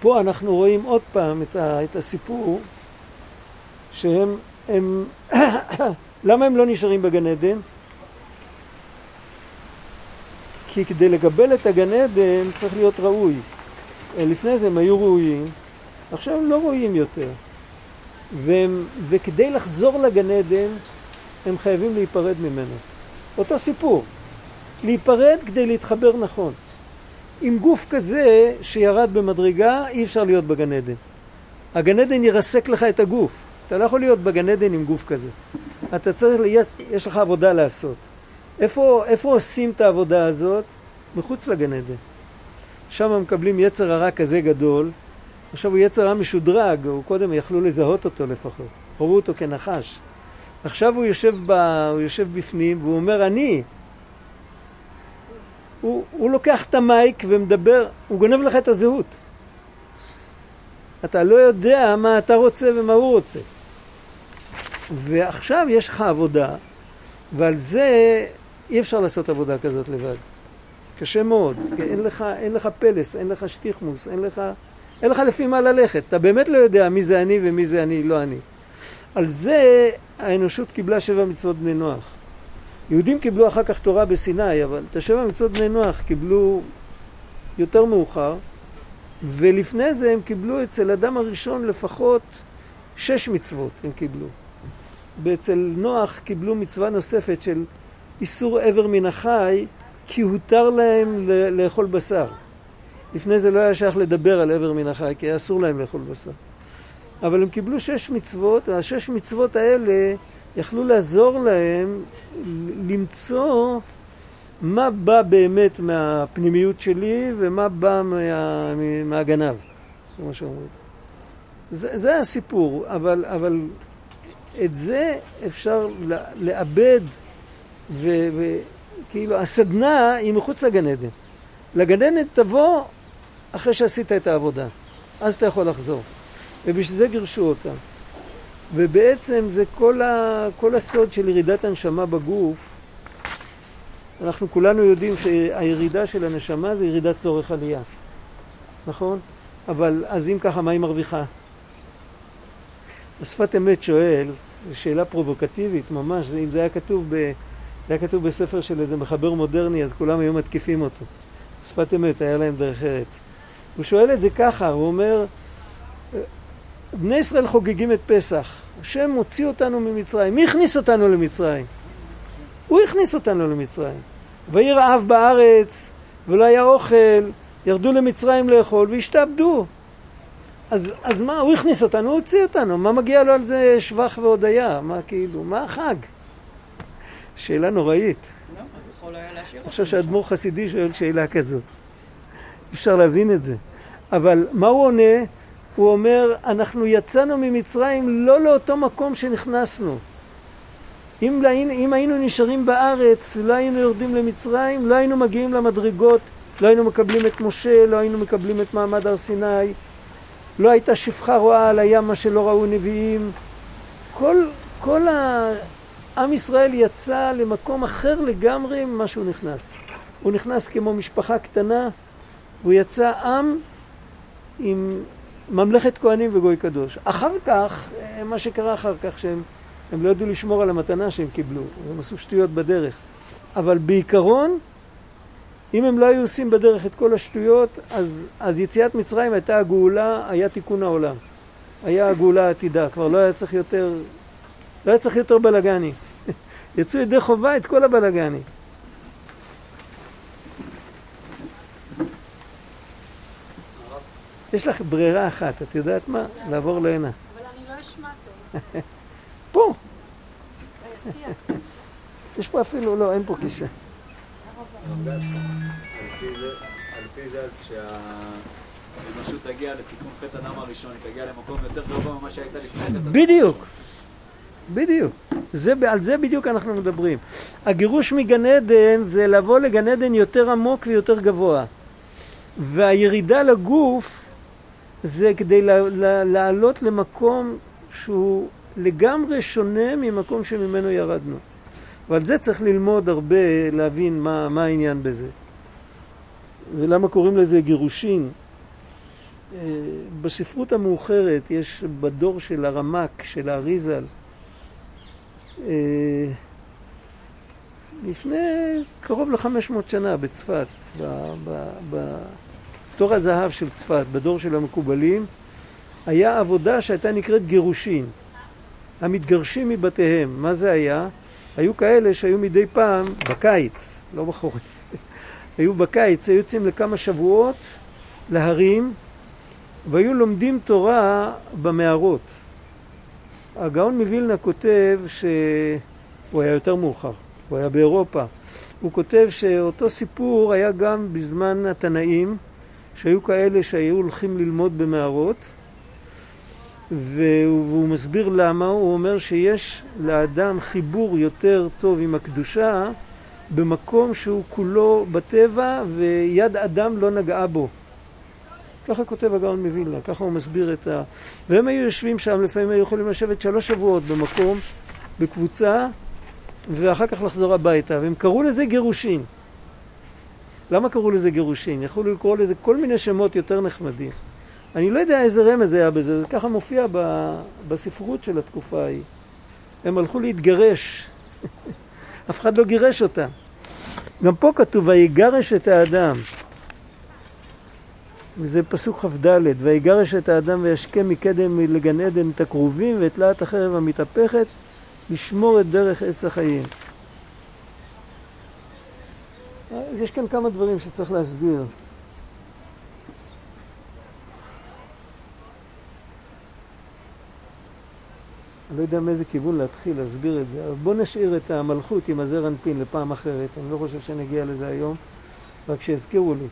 פה אנחנו רואים עוד פעם את, ה, את הסיפור שהם, הם, למה הם לא נשארים בגן עדן? כי כדי לקבל את הגן עדן צריך להיות ראוי. לפני זה הם היו ראויים, עכשיו הם לא ראויים יותר. והם, וכדי לחזור לגן עדן הם חייבים להיפרד ממנו. אותו סיפור, להיפרד כדי להתחבר נכון. עם גוף כזה שירד במדרגה אי אפשר להיות בגן עדן. הגן עדן ירסק לך את הגוף. אתה לא יכול להיות בגן עדן עם גוף כזה. אתה צריך, להיות, יש לך עבודה לעשות. איפה, איפה עושים את העבודה הזאת? מחוץ לגן עדן. שם מקבלים יצר הרע כזה גדול. עכשיו הוא יצר רע משודרג, הוא קודם יכלו לזהות אותו לפחות. ראו אותו כנחש. עכשיו הוא יושב, ב, הוא יושב בפנים והוא אומר אני. הוא, הוא לוקח את המייק ומדבר, הוא גונב לך את הזהות. אתה לא יודע מה אתה רוצה ומה הוא רוצה. ועכשיו יש לך עבודה, ועל זה אי אפשר לעשות עבודה כזאת לבד. קשה מאוד, כי אין לך, אין לך פלס, אין לך שטיחמוס, אין לך, אין לך לפי מה ללכת. אתה באמת לא יודע מי זה אני ומי זה אני, לא אני. על זה האנושות קיבלה שבע מצוות בני נוח. יהודים קיבלו אחר כך תורה בסיני, אבל את השבע מצוות בני נוח קיבלו יותר מאוחר, ולפני זה הם קיבלו אצל אדם הראשון לפחות שש מצוות הם קיבלו. ואצל נוח קיבלו מצווה נוספת של איסור עבר מן החי, כי הותר להם לאכול בשר. לפני זה לא היה שייך לדבר על עבר מן החי, כי היה אסור להם לאכול בשר. אבל הם קיבלו שש מצוות, והשש מצוות האלה יכלו לעזור להם למצוא מה בא באמת מהפנימיות שלי ומה בא מה, מהגנב. כמו שאומרים. זה, זה הסיפור, אבל, אבל את זה אפשר לאבד, וכאילו הסדנה היא מחוץ לגן עדן. לגן עדן תבוא אחרי שעשית את העבודה, אז אתה יכול לחזור. ובשביל זה גירשו אותם. ובעצם זה כל, ה, כל הסוד של ירידת הנשמה בגוף. אנחנו כולנו יודעים שהירידה של הנשמה זה ירידת צורך עלייה, נכון? אבל אז אם ככה, מה היא מרוויחה? השפת אמת שואל, זו שאלה פרובוקטיבית ממש, אם זה היה כתוב, ב, זה היה כתוב בספר של איזה מחבר מודרני, אז כולם היו מתקיפים אותו. שפת אמת, היה להם דרך ארץ. הוא שואל את זה ככה, הוא אומר, בני ישראל חוגגים את פסח. השם מוציא אותנו ממצרים. מי הכניס אותנו למצרים? הוא הכניס אותנו למצרים. ויהי רעב בארץ, ולא היה אוכל, ירדו למצרים לאכול והשתעבדו. אז, אז מה, הוא הכניס אותנו, הוא הוציא אותנו, מה מגיע לו על זה שבח והודיה? מה כאילו, מה החג? שאלה נוראית. אני חושב שאדמו"ר חסידי שואל שאלה כזאת. אפשר להבין את זה. אבל מה הוא עונה? הוא אומר, אנחנו יצאנו ממצרים לא לאותו מקום שנכנסנו. אם, אם היינו נשארים בארץ, לא היינו יורדים למצרים, לא היינו מגיעים למדרגות, לא היינו מקבלים את משה, לא היינו מקבלים את מעמד הר סיני, לא הייתה שפחה רואה על הים מה שלא ראו נביאים. כל, כל ה... עם ישראל יצא למקום אחר לגמרי ממה שהוא נכנס. הוא נכנס כמו משפחה קטנה, והוא יצא עם עם ממלכת כהנים וגוי קדוש. אחר כך, אה, מה שקרה אחר כך, שהם הם לא ידעו לשמור על המתנה שהם קיבלו, הם עשו שטויות בדרך. אבל בעיקרון, אם הם לא היו עושים בדרך את כל השטויות, אז, אז יציאת מצרים הייתה הגאולה, היה תיקון העולם. היה הגאולה העתידה, כבר לא היה צריך יותר, לא היה צריך יותר בלאגני. *laughs* יצאו ידי חובה את כל הבלאגני. יש לך ברירה אחת, את יודעת מה? לעבור להנה. אבל אני לא אשמע טוב. *laughs* פה. יש פה אפילו, לא, אין פה כיסא. על פי זה אז שהאנושות תגיע לתיקון חטא הדם הראשון, היא תגיע למקום יותר גבוה ממה שהייתה לפני חטא הדם בדיוק. בדיוק. זה, על זה בדיוק אנחנו מדברים. הגירוש מגן עדן זה לבוא לגן עדן יותר עמוק ויותר גבוה. והירידה לגוף זה כדי לעלות למקום שהוא לגמרי שונה ממקום שממנו ירדנו. ועל זה צריך ללמוד הרבה, להבין מה, מה העניין בזה. ולמה קוראים לזה גירושין. אה, בספרות המאוחרת יש בדור של הרמק, של האריזל, אה, לפני קרוב ל-500 שנה בצפת, בתור הזהב של צפת, בדור של המקובלים, היה עבודה שהייתה נקראת גירושין. המתגרשים מבתיהם. מה זה היה? היו כאלה שהיו מדי פעם, בקיץ, לא בחורף, *laughs* היו בקיץ, היו יוצאים לכמה שבועות להרים והיו לומדים תורה במערות. הגאון מווילנה כותב שהוא היה יותר מאוחר, הוא היה באירופה. הוא כותב שאותו סיפור היה גם בזמן התנאים, שהיו כאלה שהיו הולכים ללמוד במערות, והוא מסביר למה, הוא אומר שיש לאדם חיבור יותר טוב עם הקדושה במקום שהוא כולו בטבע ויד אדם לא נגעה בו. ככה כותב הגאון מווילנה, ככה הוא מסביר את ה... והם היו יושבים שם, לפעמים היו יכולים לשבת שלוש שבועות במקום, בקבוצה, ואחר כך לחזור הביתה, והם קראו לזה גירושין. למה קראו לזה גירושין? יכולו לקרוא לזה כל מיני שמות יותר נחמדים. אני לא יודע איזה רמז היה בזה, זה ככה מופיע ב, בספרות של התקופה ההיא. הם הלכו להתגרש, *laughs* אף אחד לא גירש אותם. גם פה כתוב, ויגרש את האדם. וזה פסוק כ"ד, ויגרש את האדם וישקם מקדם לגן עדן את הכרובים ואת להט החרב המתהפכת, לשמור את דרך עץ החיים. אז יש כאן כמה דברים שצריך להסביר. אני לא יודע מאיזה כיוון להתחיל להסביר את זה, אבל בואו נשאיר את המלכות עם הזר אנפין לפעם אחרת, אני לא חושב שנגיע לזה היום, רק שיזכירו לי.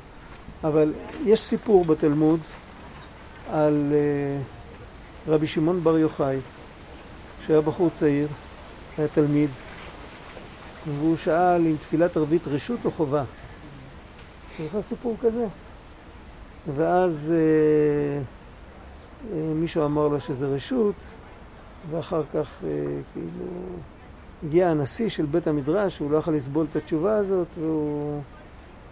אבל יש סיפור בתלמוד על אה, רבי שמעון בר יוחאי, שהיה בחור צעיר, היה תלמיד, והוא שאל אם תפילת ערבית רשות או חובה. יש לך סיפור כזה? ואז אה, מישהו אמר לו שזה רשות, ואחר כך אה, כאילו הגיע הנשיא של בית המדרש, הוא לא יכול לסבול את התשובה הזאת, והוא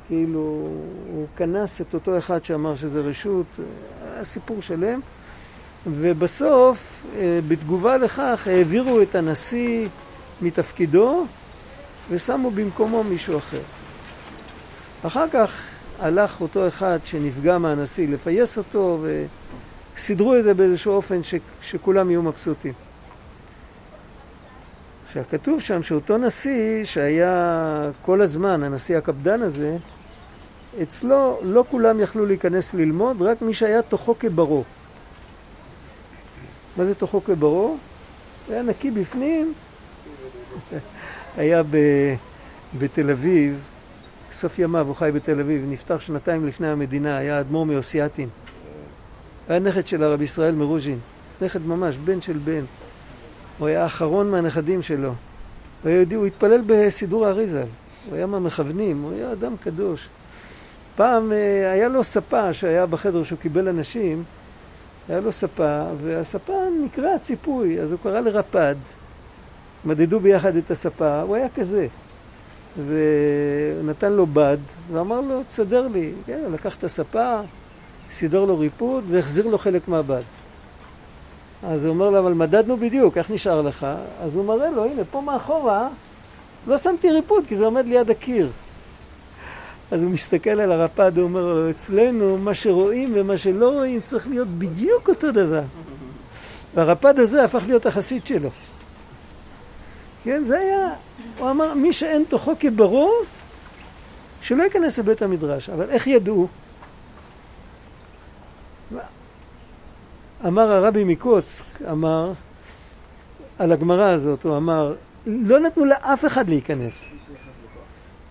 כאילו, הוא כנס את אותו אחד שאמר שזה רשות, היה סיפור שלם, ובסוף, אה, בתגובה לכך, העבירו את הנשיא מתפקידו ושמו במקומו מישהו אחר. אחר כך הלך אותו אחד שנפגע מהנשיא לפייס אותו וסידרו את זה באיזשהו אופן ש, שכולם יהיו מבסוטים. עכשיו כתוב שם שאותו נשיא שהיה כל הזמן, הנשיא הקפדן הזה, אצלו לא כולם יכלו להיכנס ללמוד, רק מי שהיה תוכו כברו. מה זה תוכו כברו? הוא היה נקי בפנים. *laughs* היה ב, בתל אביב, סוף ימיו הוא חי בתל אביב, נפטר שנתיים לפני המדינה, היה אדמו"ר מאוסייתין. היה נכד של הרב ישראל מרוז'ין, נכד ממש, בן של בן. הוא היה האחרון מהנכדים שלו. הוא היה יהודי, הוא התפלל בסידור האריזל. הוא היה מהמכוונים, הוא היה אדם קדוש. פעם אה, היה לו ספה שהיה בחדר שהוא קיבל אנשים, היה לו ספה, והספה נקרע ציפוי, אז הוא קרא לרפד. מדדו ביחד את הספה, הוא היה כזה. ונתן לו בד, ואמר לו, תסדר לי. כן, לקח את הספה, סידר לו ריפוד, והחזיר לו חלק מהבד. אז הוא אומר לו, אבל מדדנו בדיוק, איך נשאר לך? אז הוא מראה לו, הנה, פה מאחורה, לא שמתי ריפוד, כי זה עומד ליד הקיר. אז הוא מסתכל על הרפד, הוא אומר לו, אצלנו מה שרואים ומה שלא רואים צריך להיות בדיוק אותו דבר. והרפד הזה הפך להיות החסיד שלו. כן, זה היה, הוא אמר, מי שאין תוכו כברו, שלא ייכנס לבית המדרש. אבל איך ידעו? אמר הרבי מקוצק, אמר, על הגמרא הזאת, הוא אמר, לא נתנו לאף אחד להיכנס.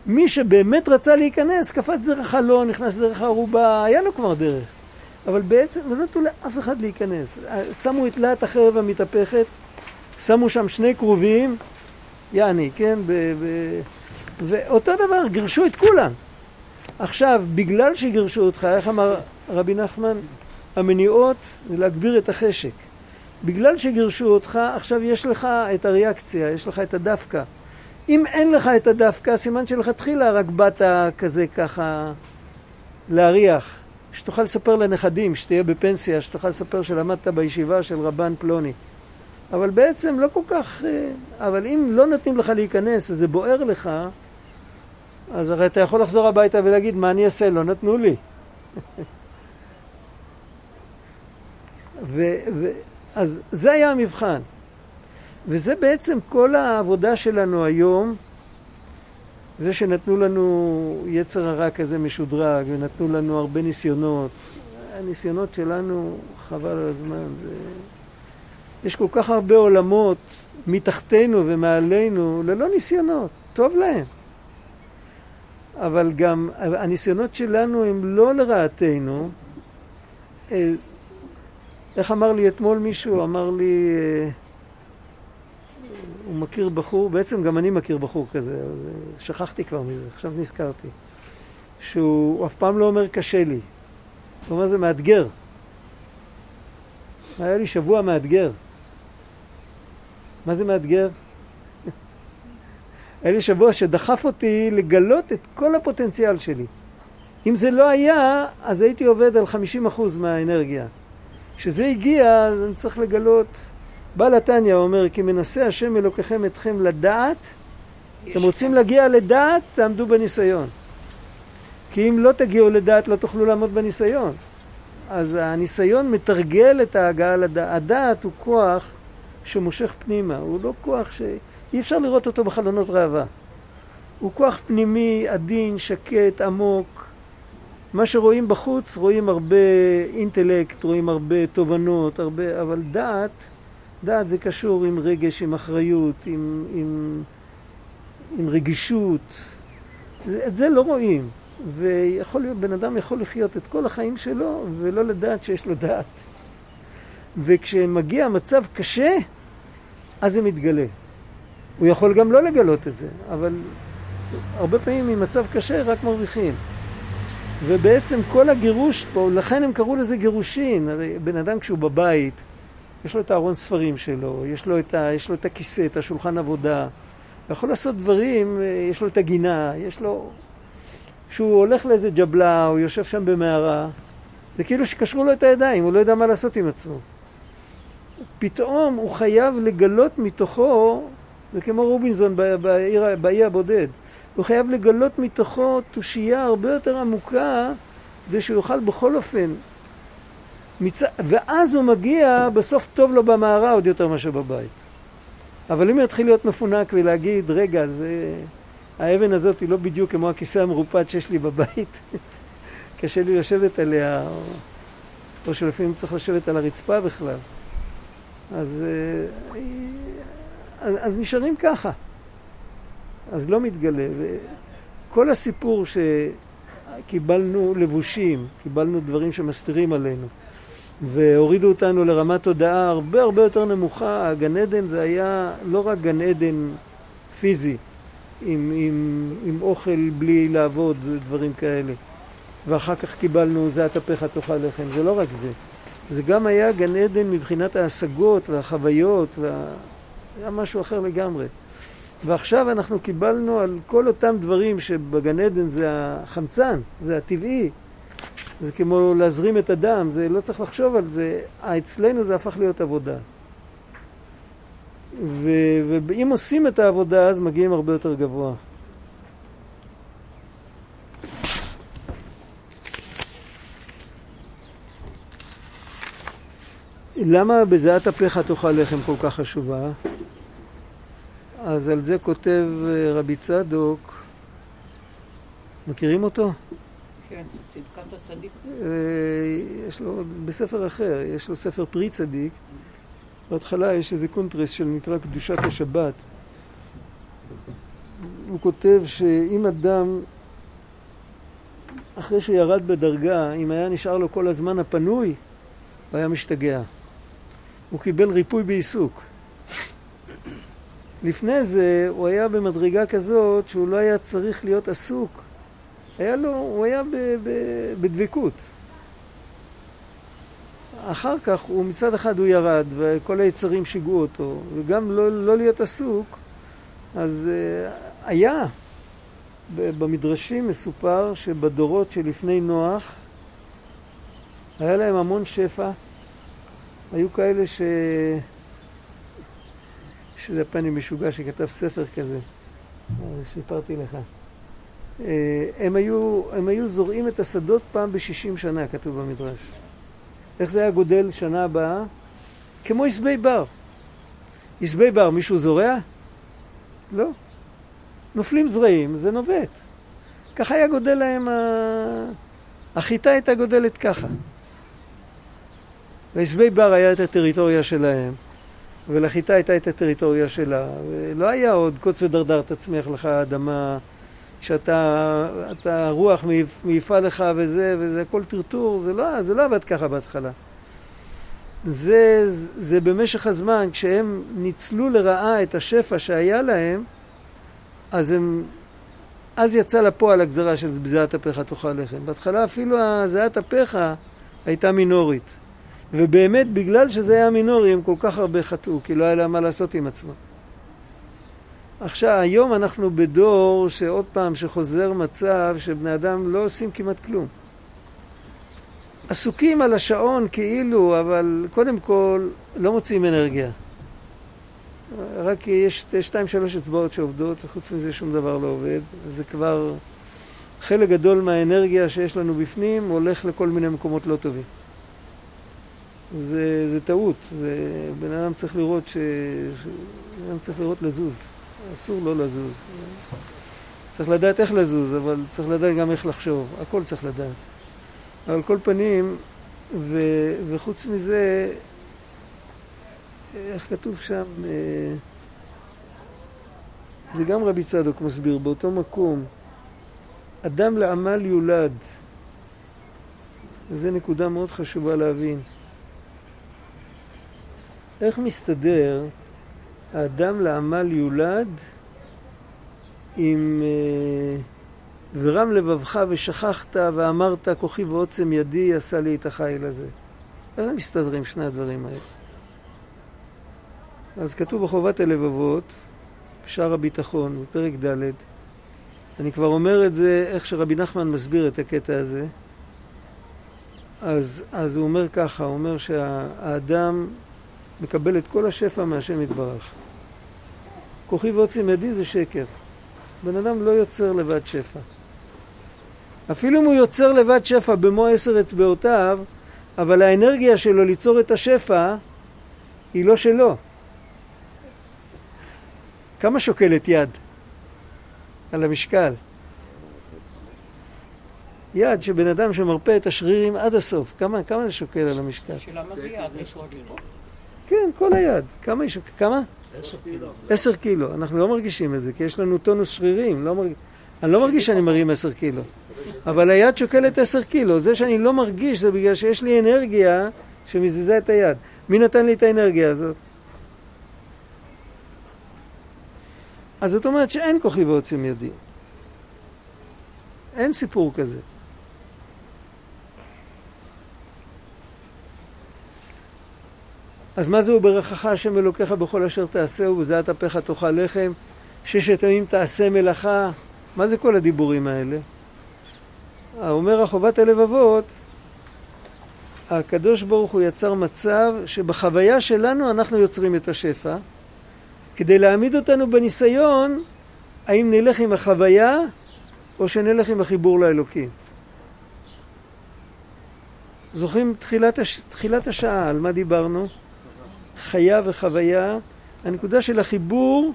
מי שבאמת רצה להיכנס, קפץ דרך החלון, נכנס דרך הערובה, היה לו כבר דרך. אבל בעצם לא נתנו לאף אחד להיכנס. שמו את להט החרב המתהפכת, שמו שם שני כרובים, יעני, כן? ב- ב- ואותו דבר, גירשו את כולם. עכשיו, בגלל שגירשו אותך, איך אמר רבי נחמן? המניעות זה להגביר את החשק. בגלל שגירשו אותך, עכשיו יש לך את הריאקציה, יש לך את הדווקא. אם אין לך את הדווקא, סימן שלכתחילה רק באת כזה ככה להריח. שתוכל לספר לנכדים, שתהיה בפנסיה, שתוכל לספר שלמדת בישיבה של רבן פלוני. אבל בעצם לא כל כך... אה, אבל אם לא נותנים לך להיכנס, זה בוער לך, אז הרי אתה יכול לחזור הביתה ולהגיד, מה אני אעשה? לא נתנו לי. *laughs* ו, ו, אז זה היה המבחן. וזה בעצם כל העבודה שלנו היום, זה שנתנו לנו יצר הרע כזה משודרג, ונתנו לנו הרבה ניסיונות. הניסיונות שלנו, חבל על הזמן. זה... יש כל כך הרבה עולמות מתחתנו ומעלינו ללא ניסיונות, טוב להם. אבל גם הניסיונות שלנו הם לא לרעתנו. איך אמר לי אתמול מישהו? אמר לי, אה, הוא מכיר בחור, בעצם גם אני מכיר בחור כזה, אה, שכחתי כבר מזה, עכשיו נזכרתי. שהוא אף פעם לא אומר קשה לי. הוא אומר זה מאתגר. היה לי שבוע מאתגר. מה זה מאתגר? *laughs* היה לי שבוע שדחף אותי לגלות את כל הפוטנציאל שלי. אם זה לא היה, אז הייתי עובד על 50% מהאנרגיה. כשזה הגיע, אז אני צריך לגלות. בעל התניא אומר, כי מנסה השם אלוקיכם אתכם לדעת, אתם רוצים להגיע לדעת, תעמדו בניסיון. כי אם לא תגיעו לדעת, לא תוכלו לעמוד בניסיון. אז הניסיון מתרגל את ההגעה לדעת. הדעת הוא כוח שמושך פנימה, הוא לא כוח ש... אי אפשר לראות אותו בחלונות ראווה. הוא כוח פנימי, עדין, שקט, עמוק. מה שרואים בחוץ, רואים הרבה אינטלקט, רואים הרבה תובנות, הרבה... אבל דעת, דעת זה קשור עם רגש, עם אחריות, עם, עם, עם רגישות. זה, את זה לא רואים. ויכול להיות, בן אדם יכול לחיות את כל החיים שלו ולא לדעת שיש לו דעת. וכשמגיע מצב קשה, אז זה מתגלה. הוא יכול גם לא לגלות את זה, אבל הרבה פעמים ממצב קשה רק מרוויחים. ובעצם כל הגירוש פה, לכן הם קראו לזה גירושין. בן אדם כשהוא בבית, יש לו את הארון ספרים שלו, יש לו את, ה, יש לו את הכיסא, את השולחן עבודה, הוא יכול לעשות דברים, אה, יש לו את הגינה, יש לו... כשהוא הולך לאיזה ג'בלה, הוא יושב שם במערה, זה כאילו שקשרו לו את הידיים, הוא לא יודע מה לעשות עם עצמו. פתאום הוא חייב לגלות מתוכו, זה כמו רובינזון בעיר, הבודד, הוא חייב לגלות מתוכו תושייה הרבה יותר עמוקה, כדי שהוא יוכל בכל אופן. מצ... ואז הוא מגיע, בסוף טוב לו במערה עוד יותר מאשר בבית. אבל אם יתחיל להיות מפונק ולהגיד, רגע, זה... האבן הזאת היא לא בדיוק כמו הכיסא המרופד שיש לי בבית, *laughs* קשה לי לשבת עליה, או, או שלפעמים צריך לשבת על הרצפה בכלל. אז, אה, אז, אז נשארים ככה. אז לא מתגלה. וכל הסיפור שקיבלנו לבושים, קיבלנו דברים שמסתירים עלינו, והורידו אותנו לרמת תודעה הרבה הרבה יותר נמוכה, הגן עדן זה היה לא רק גן עדן פיזי, עם, עם, עם אוכל בלי לעבוד ודברים כאלה. ואחר כך קיבלנו זה אטפך תאכל לחם, זה לא רק זה. זה גם היה גן עדן מבחינת ההשגות והחוויות, וה... היה משהו אחר לגמרי. ועכשיו אנחנו קיבלנו על כל אותם דברים שבגן עדן זה החמצן, זה הטבעי, זה כמו להזרים את הדם, זה לא צריך לחשוב על זה, אצלנו זה הפך להיות עבודה. ו- ואם עושים את העבודה אז מגיעים הרבה יותר גבוה. למה בזיעת אפיך תאכל לחם כל כך חשובה? אז על זה כותב אה, רבי צדוק, מכירים אותו? כן, צדקת הצדיק. אה, יש לו, בספר אחר, יש לו ספר פרי צדיק. בהתחלה יש איזה קונטרס שנקרא קדושת השבת. הוא כותב שאם אדם, אחרי שירד בדרגה, אם היה נשאר לו כל הזמן הפנוי, הוא היה משתגע. הוא קיבל ריפוי בעיסוק. לפני זה הוא היה במדרגה כזאת שהוא לא היה צריך להיות עסוק. היה לו, הוא היה ב, ב, בדבקות. אחר כך הוא מצד אחד הוא ירד וכל היצרים שיגעו אותו וגם לא, לא להיות עסוק אז uh, היה במדרשים מסופר שבדורות שלפני נוח היה להם המון שפע היו כאלה ש... שזה פני משוגע שכתב ספר כזה, סיפרתי לך. אה, הם היו, הם היו זורעים את השדות פעם ב-60 שנה, כתוב במדרש. איך זה היה גודל שנה הבאה? כמו עשבי בר. עשבי בר, מישהו זורע? לא. נופלים זרעים, זה נובט. ככה היה גודל להם, ה... החיטה הייתה גודלת ככה. לעשבי בר היה את הטריטוריה שלהם. ולחיטה הייתה את הטריטוריה שלה. ולא היה עוד קוץ ודרדר תצמיח לך אדמה, שאתה, הרוח מעיפה לך וזה, וזה הכל טרטור, זה לא, זה לא עבד ככה בהתחלה. זה, זה במשך הזמן, כשהם ניצלו לרעה את השפע שהיה להם, אז הם, אז יצא לפועל הגזרה של זיעת אפיך תאכל לחם. בהתחלה אפילו זיעת אפיך הייתה מינורית. ובאמת בגלל שזה היה מינורי הם כל כך הרבה חטאו, כי לא היה להם מה לעשות עם עצמם. עכשיו, היום אנחנו בדור שעוד פעם שחוזר מצב שבני אדם לא עושים כמעט כלום. עסוקים על השעון כאילו, אבל קודם כל לא מוצאים אנרגיה. רק יש שתיים שלוש אצבעות שעובדות, וחוץ מזה שום דבר לא עובד. זה כבר חלק גדול מהאנרגיה שיש לנו בפנים הולך לכל מיני מקומות לא טובים. זה, זה טעות, זה, בן אדם צריך לראות ש... בן אדם צריך לראות לזוז, אסור לא לזוז. צריך לדעת איך לזוז, אבל צריך לדעת גם איך לחשוב, הכל צריך לדעת. אבל כל פנים, ו, וחוץ מזה, איך כתוב שם, אה, זה גם רבי צדוק מסביר, באותו מקום, אדם לעמל יולד. וזו נקודה מאוד חשובה להבין. איך מסתדר האדם לעמל יולד עם אה, ורם לבבך ושכחת ואמרת כוחי ועוצם ידי עשה לי את החיל הזה. איך מסתדרים שני הדברים האלה? אז כתוב בחובת הלבבות, בשער הביטחון, בפרק ד', אני כבר אומר את זה, איך שרבי נחמן מסביר את הקטע הזה. אז, אז הוא אומר ככה, הוא אומר שהאדם מקבל את כל השפע מהשם יתברך. כוחי ועוצם ידי זה שקר. בן אדם לא יוצר לבד שפע. אפילו אם הוא יוצר לבד שפע במו עשר אצבעותיו, אבל האנרגיה שלו ליצור את השפע היא לא שלו. כמה שוקלת יד על המשקל? יד של בן אדם שמרפא את השרירים עד הסוף, כמה, כמה זה שוקל על המשקל? השאלה מה זה יד? כן, כל היד. כמה שוקלת? כמה? עשר קילו. אנחנו לא מרגישים את זה, כי יש לנו טונוס שרירים. לא מרג... אני לא מרגיש שאני מרים עשר קילו. אבל היד שוקלת עשר קילו. זה שאני לא מרגיש זה בגלל שיש לי אנרגיה שמזיזה את היד. מי נתן לי את האנרגיה הזאת? אז זאת אומרת שאין כוחי ועוצם ידי. אין סיפור כזה. אז מה זה וברכך השם אלוקיך בכל אשר תעשהו ובזעת אפיך תאכל לחם ששת ימים תעשה מלאכה מה זה כל הדיבורים האלה? אומר החובת הלבבות הקדוש ברוך הוא יצר מצב שבחוויה שלנו אנחנו יוצרים את השפע כדי להעמיד אותנו בניסיון האם נלך עם החוויה או שנלך עם החיבור לאלוקים. זוכרים תחילת, הש... תחילת השעה, על מה דיברנו? חיה וחוויה. הנקודה של החיבור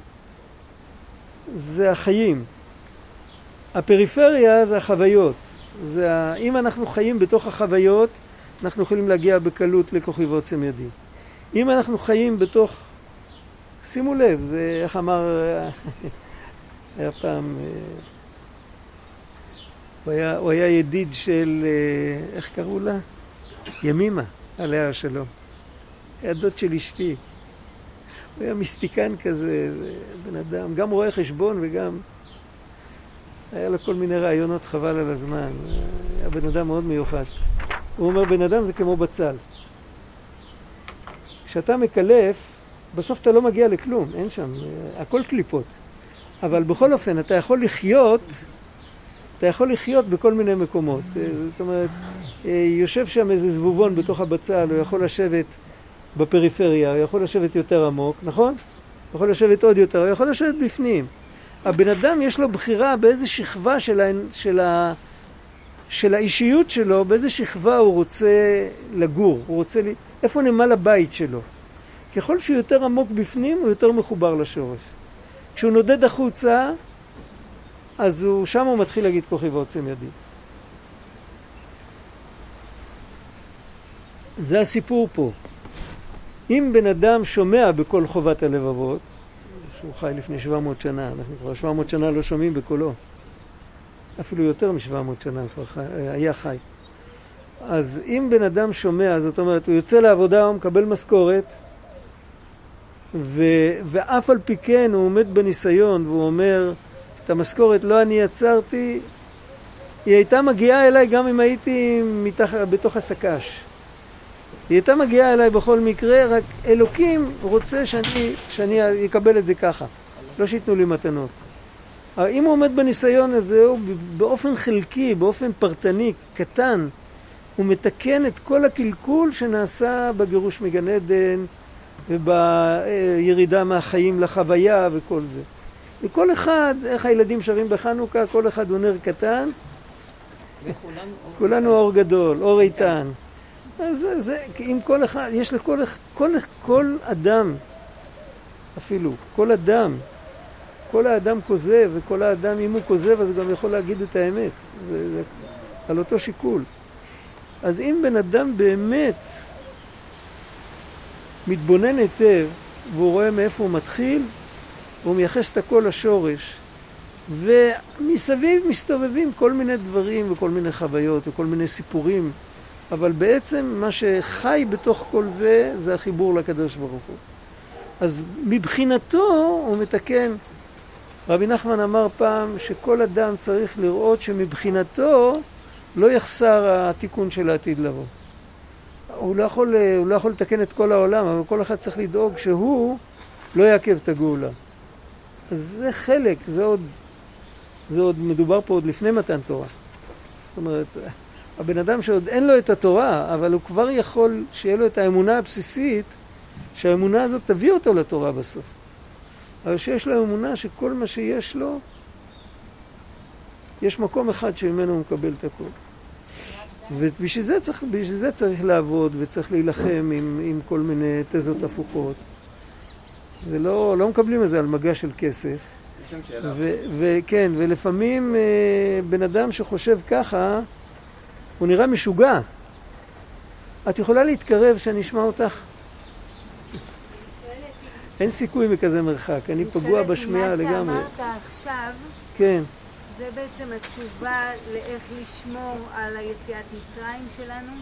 זה החיים. הפריפריה זה החוויות. זה ה... אם אנחנו חיים בתוך החוויות, אנחנו יכולים להגיע בקלות לכוחי ועוצם ידי. אם אנחנו חיים בתוך... שימו לב, זה איך אמר... *laughs* היה פעם... אה, הוא היה, הוא היה ידיד של... אה, איך קראו לה? ימימה, עליה השלום. היה דוד של אשתי. הוא היה מיסטיקן כזה, בן אדם, גם רואה חשבון וגם... היה לו כל מיני רעיונות חבל על הזמן. היה בן אדם מאוד מיוחד. הוא אומר, בן אדם זה כמו בצל. כשאתה מקלף, בסוף אתה לא מגיע לכלום, אין שם, הכל קליפות. אבל בכל אופן, אתה יכול לחיות, אתה יכול לחיות בכל מיני מקומות. זאת אומרת, יושב שם איזה זבובון בתוך הבצל, הוא יכול לשבת בפריפריה, הוא יכול לשבת יותר עמוק, נכון? הוא יכול לשבת עוד יותר, הוא יכול לשבת בפנים. הבן אדם יש לו בחירה באיזה שכבה של, ה, של, ה, של האישיות שלו, באיזה שכבה הוא רוצה לגור, הוא רוצה, לי, איפה נמל הבית שלו. ככל שהוא יותר עמוק בפנים, הוא יותר מחובר לשורש. כשהוא נודד החוצה, אז הוא, שם הוא מתחיל להגיד כוחי ועוצם ידי. זה הסיפור פה. אם בן אדם שומע בכל חובת הלבבות, שהוא חי לפני 700 שנה, אנחנו כבר 700 שנה לא שומעים בקולו, אפילו יותר מ-700 שנה כבר חי, היה חי. אז אם בן אדם שומע, זאת אומרת, הוא יוצא לעבודה, הוא מקבל משכורת, ו, ואף על פי כן הוא עומד בניסיון והוא אומר, את המשכורת לא אני יצרתי, היא הייתה מגיעה אליי גם אם הייתי מתח... בתוך הסק"ש. היא הייתה מגיעה אליי בכל מקרה, רק אלוקים רוצה שאני, שאני אקבל את זה ככה, לא שייתנו לי מתנות. אבל אם הוא עומד בניסיון הזה, הוא באופן חלקי, באופן פרטני, קטן, הוא מתקן את כל הקלקול שנעשה בגירוש מגן עדן ובירידה מהחיים לחוויה וכל זה. וכל אחד, איך הילדים שרים בחנוכה, כל אחד הוא נר קטן, וכולנו אור גדול, אור איתן. אז זה, זה, אם כל אחד, יש לכל כל, כל אדם, אפילו, כל אדם, כל האדם כוזב, וכל האדם, אם הוא כוזב, אז הוא גם יכול להגיד את האמת. זה, זה על אותו שיקול. אז אם בן אדם באמת מתבונן היטב, והוא רואה מאיפה הוא מתחיל, והוא מייחס את הכל לשורש, ומסביב מסתובבים כל מיני דברים וכל מיני חוויות וכל מיני סיפורים, אבל בעצם מה שחי בתוך כל זה, זה החיבור לקדוש ברוך הוא. אז מבחינתו הוא מתקן. רבי נחמן אמר פעם שכל אדם צריך לראות שמבחינתו לא יחסר התיקון של העתיד לבוא. הוא לא, יכול, הוא לא יכול לתקן את כל העולם, אבל כל אחד צריך לדאוג שהוא לא יעכב את הגאולה. אז זה חלק, זה עוד, זה עוד מדובר פה עוד לפני מתן תורה. זאת אומרת, הבן אדם שעוד אין לו את התורה, אבל הוא כבר יכול שיהיה לו את האמונה הבסיסית, שהאמונה הזאת תביא אותו לתורה בסוף. אבל שיש לו אמונה שכל מה שיש לו, יש מקום אחד שממנו הוא מקבל את הכול. ובשביל זה צריך, זה צריך לעבוד וצריך להילחם עם, עם כל מיני תזות הפוכות. ולא לא מקבלים את זה על מגע של כסף. וכן, ולפעמים אה, בן אדם שחושב ככה, הוא נראה משוגע. את יכולה להתקרב שאני אשמע אותך? אין סיכוי מכזה מרחק, אני פגוע בשמיעה לגמרי. מה שאמרת עכשיו, כן. זה בעצם התשובה לאיך לשמור על היציאת מצרים שלנו?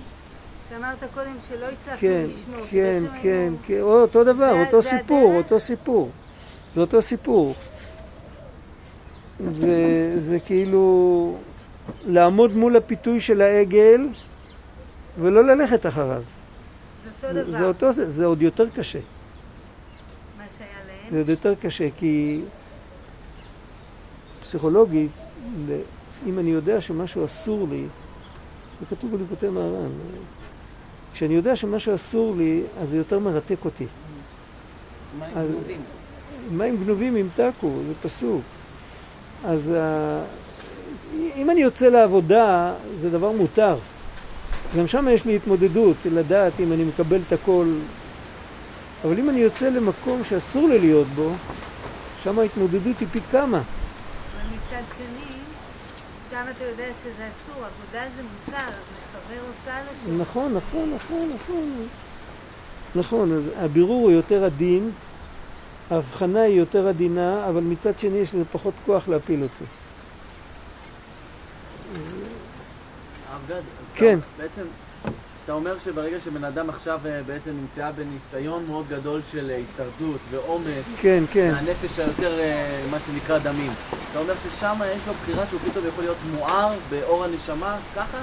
שאמרת קודם שלא הצלחנו כן, לשמור. כן, כן, היינו- כן, אותו דבר, זה- אותו זה סיפור, הדרך? אותו סיפור. זה אותו סיפור. זה, זה כאילו לעמוד מול הפיתוי של העגל ולא ללכת אחריו. זה אותו דבר, זה, אותו, זה, זה עוד יותר קשה. מה שהיה להם. זה עוד יותר קשה, כי פסיכולוגית, אם אני יודע שמשהו אסור לי, זה כתוב בליקוטי מהר"ן, כשאני יודע שמשהו אסור לי, אז זה יותר מרתק אותי. אז- הם גנובים? מים גנובים ימתקו, זה פסוק. אז. אם אני יוצא לעבודה, זה דבר מותר. גם שם יש לי התמודדות, לדעת אם אני מקבל את הכל. אבל אם אני יוצא למקום שאסור לי להיות בו, שם ההתמודדות היא פי כמה. אבל מצד שני, שם אתה יודע שזה אסור, עבודה זה מותר, אז מחבר אותה לשם. נכון, נכון, נכון, נכון. נכון, אז הבירור הוא יותר עדין, ההבחנה היא יותר עדינה, אבל מצד שני יש לזה פחות כוח להפיל אותו. הרב גד, אז כן. אתה, בעצם, אתה אומר שברגע שבן אדם עכשיו אה, בעצם נמצא בניסיון מאוד גדול של אה, הישרדות ועומס, כן, כן. מהנפש היותר, אה, מה שנקרא דמים, אתה אומר ששם יש לו בחירה שהוא פתאום יכול להיות מואר באור הנשמה, ככה?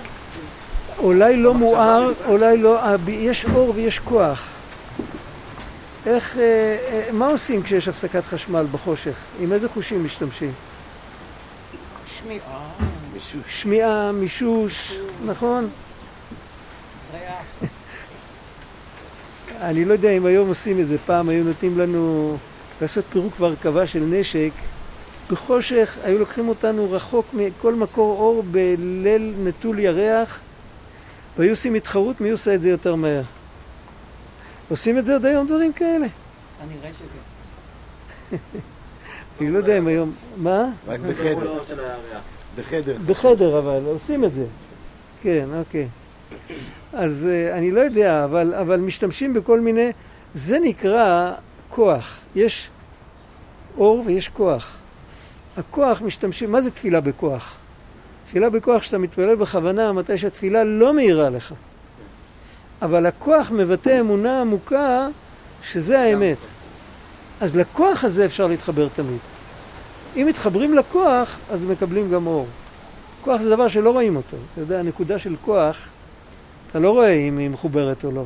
אולי לא מואר. אולי לא, יש אור ויש כוח. איך, אה, אה, מה עושים כשיש הפסקת חשמל בחושך? עם איזה חושים משתמשים? שמיעה, שמיעה, מישוש, נכון? אני לא יודע אם היום עושים את זה, פעם היו נותנים לנו לעשות פירוק והרכבה של נשק. בחושך היו לוקחים אותנו רחוק מכל מקור אור בליל נטול ירח, והיו עושים התחרות מי עושה את זה יותר מהר. עושים את זה עוד היום דברים כאלה? אני רואה שזה. *laughs* אני לא יודע אם היום... מה? רק בחדר. בחדר. בחדר אבל, עושים את זה. כן, אוקיי. אז אה, אני לא יודע, אבל, אבל משתמשים בכל מיני... זה נקרא כוח. יש אור ויש כוח. הכוח משתמשים... מה זה תפילה בכוח? תפילה בכוח שאתה מתפלל בכוונה מתי שהתפילה לא מאירה לך. אבל הכוח מבטא אמונה עמוקה שזה האמת. אז לכוח הזה אפשר להתחבר תמיד. אם מתחברים לכוח, אז מקבלים גם אור. כוח זה דבר שלא רואים אותו. אתה יודע, הנקודה של כוח, אתה לא רואה אם היא מחוברת או לא.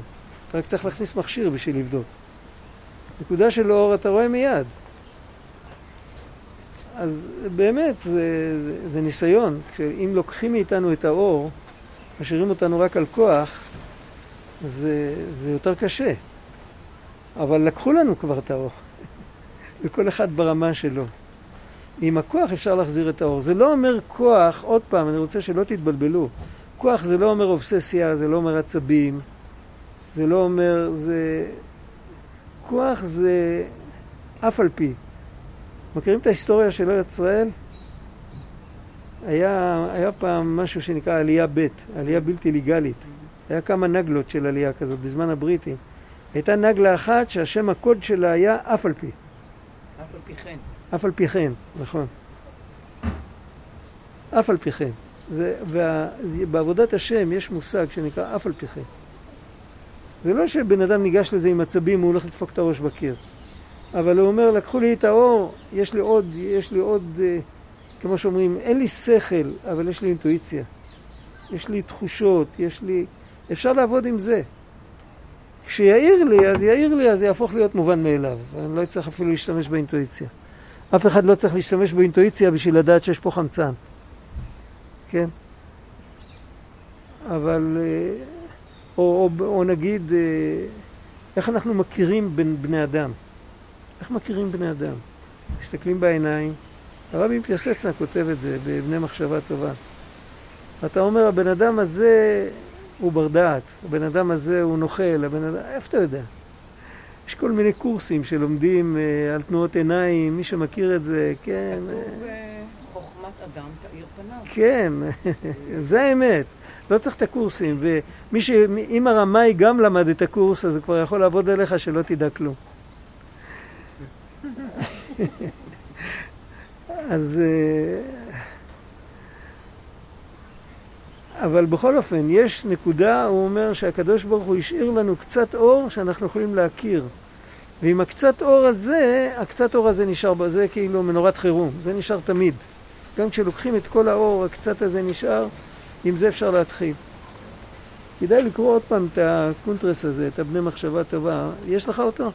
אתה רק צריך להכניס מכשיר בשביל לבדוק. נקודה של אור אתה רואה מיד. אז באמת, זה, זה, זה ניסיון. אם לוקחים מאיתנו את האור, משאירים אותנו רק על כוח, זה, זה יותר קשה. אבל לקחו לנו כבר את האור. *laughs* וכל אחד ברמה שלו. עם הכוח אפשר להחזיר את האור. זה לא אומר כוח, עוד פעם, אני רוצה שלא תתבלבלו. כוח זה לא אומר אובססיה, זה לא אומר עצבים, זה לא אומר, זה... כוח זה אף על פי. מכירים את ההיסטוריה של ארץ ישראל? היה, היה פעם משהו שנקרא עלייה ב', עלייה בלתי לגאלית. היה כמה נגלות של עלייה כזאת בזמן הבריטים. הייתה נגלה אחת שהשם הקוד שלה היה אף על פי. אף על פי כן. אף על פי כן, נכון. אף על פי כן. זה- וה- בעבודת השם יש מושג שנקרא אף על פי כן. זה לא שבן אדם ניגש לזה עם עצבים, הוא הולך לדפוק את הראש בקיר. אבל הוא אומר, לקחו לי את האור, יש לי עוד, יש לי עוד, אה, כמו שאומרים, אין לי שכל, אבל יש לי אינטואיציה. יש לי תחושות, יש לי... אפשר לעבוד עם זה. כשיעיר לי, אז יעיר לי, אז זה יהפוך להיות מובן מאליו. אני לא צריך אפילו להשתמש באינטואיציה. אף אחד לא צריך להשתמש באינטואיציה בשביל לדעת שיש פה חמצן. כן? אבל... אה, או, או, או נגיד, אה, איך אנחנו מכירים בין בני אדם? איך מכירים בני אדם? מסתכלים בעיניים. הרבי מפיאסצנה כותב את זה בבני מחשבה טובה. אתה אומר, הבן אדם הזה הוא בר דעת, הבן אדם הזה הוא נוכל, הבן אדם... איפה אתה יודע? יש כל מיני קורסים שלומדים אה, על תנועות עיניים, מי שמכיר את זה, כן. אה, כתוב אה, חוכמת אדם תאיר פניו. כן, *laughs* זה האמת. לא צריך את הקורסים, ומי ש... אם הרמאי גם למד את הקורס, אז הוא כבר יכול לעבוד עליך שלא תדע כלום. *laughs* אז... אה, אבל בכל אופן, יש נקודה, הוא אומר שהקדוש ברוך הוא השאיר לנו קצת אור שאנחנו יכולים להכיר. ועם הקצת אור הזה, הקצת אור הזה נשאר, זה כאילו מנורת חירום, זה נשאר תמיד. גם כשלוקחים את כל האור, הקצת הזה נשאר, עם זה אפשר להתחיל. כדאי לקרוא עוד פעם את הקונטרס הזה, את הבני מחשבה טובה. יש לך אותו?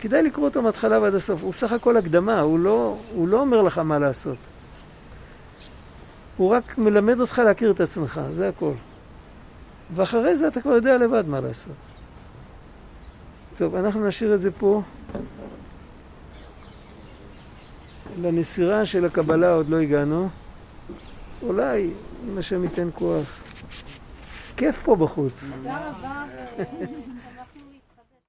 כדאי לקרוא אותו מההתחלה ועד הסוף. הוא סך הכל הקדמה, הוא לא, הוא לא אומר לך מה לעשות. הוא רק מלמד אותך להכיר את עצמך, זה הכל. ואחרי זה אתה כבר יודע לבד מה לעשות. טוב, אנחנו נשאיר את זה פה. לנסירה של הקבלה עוד לא הגענו. אולי, אם השם ייתן כוח. כיף פה בחוץ. תודה רבה.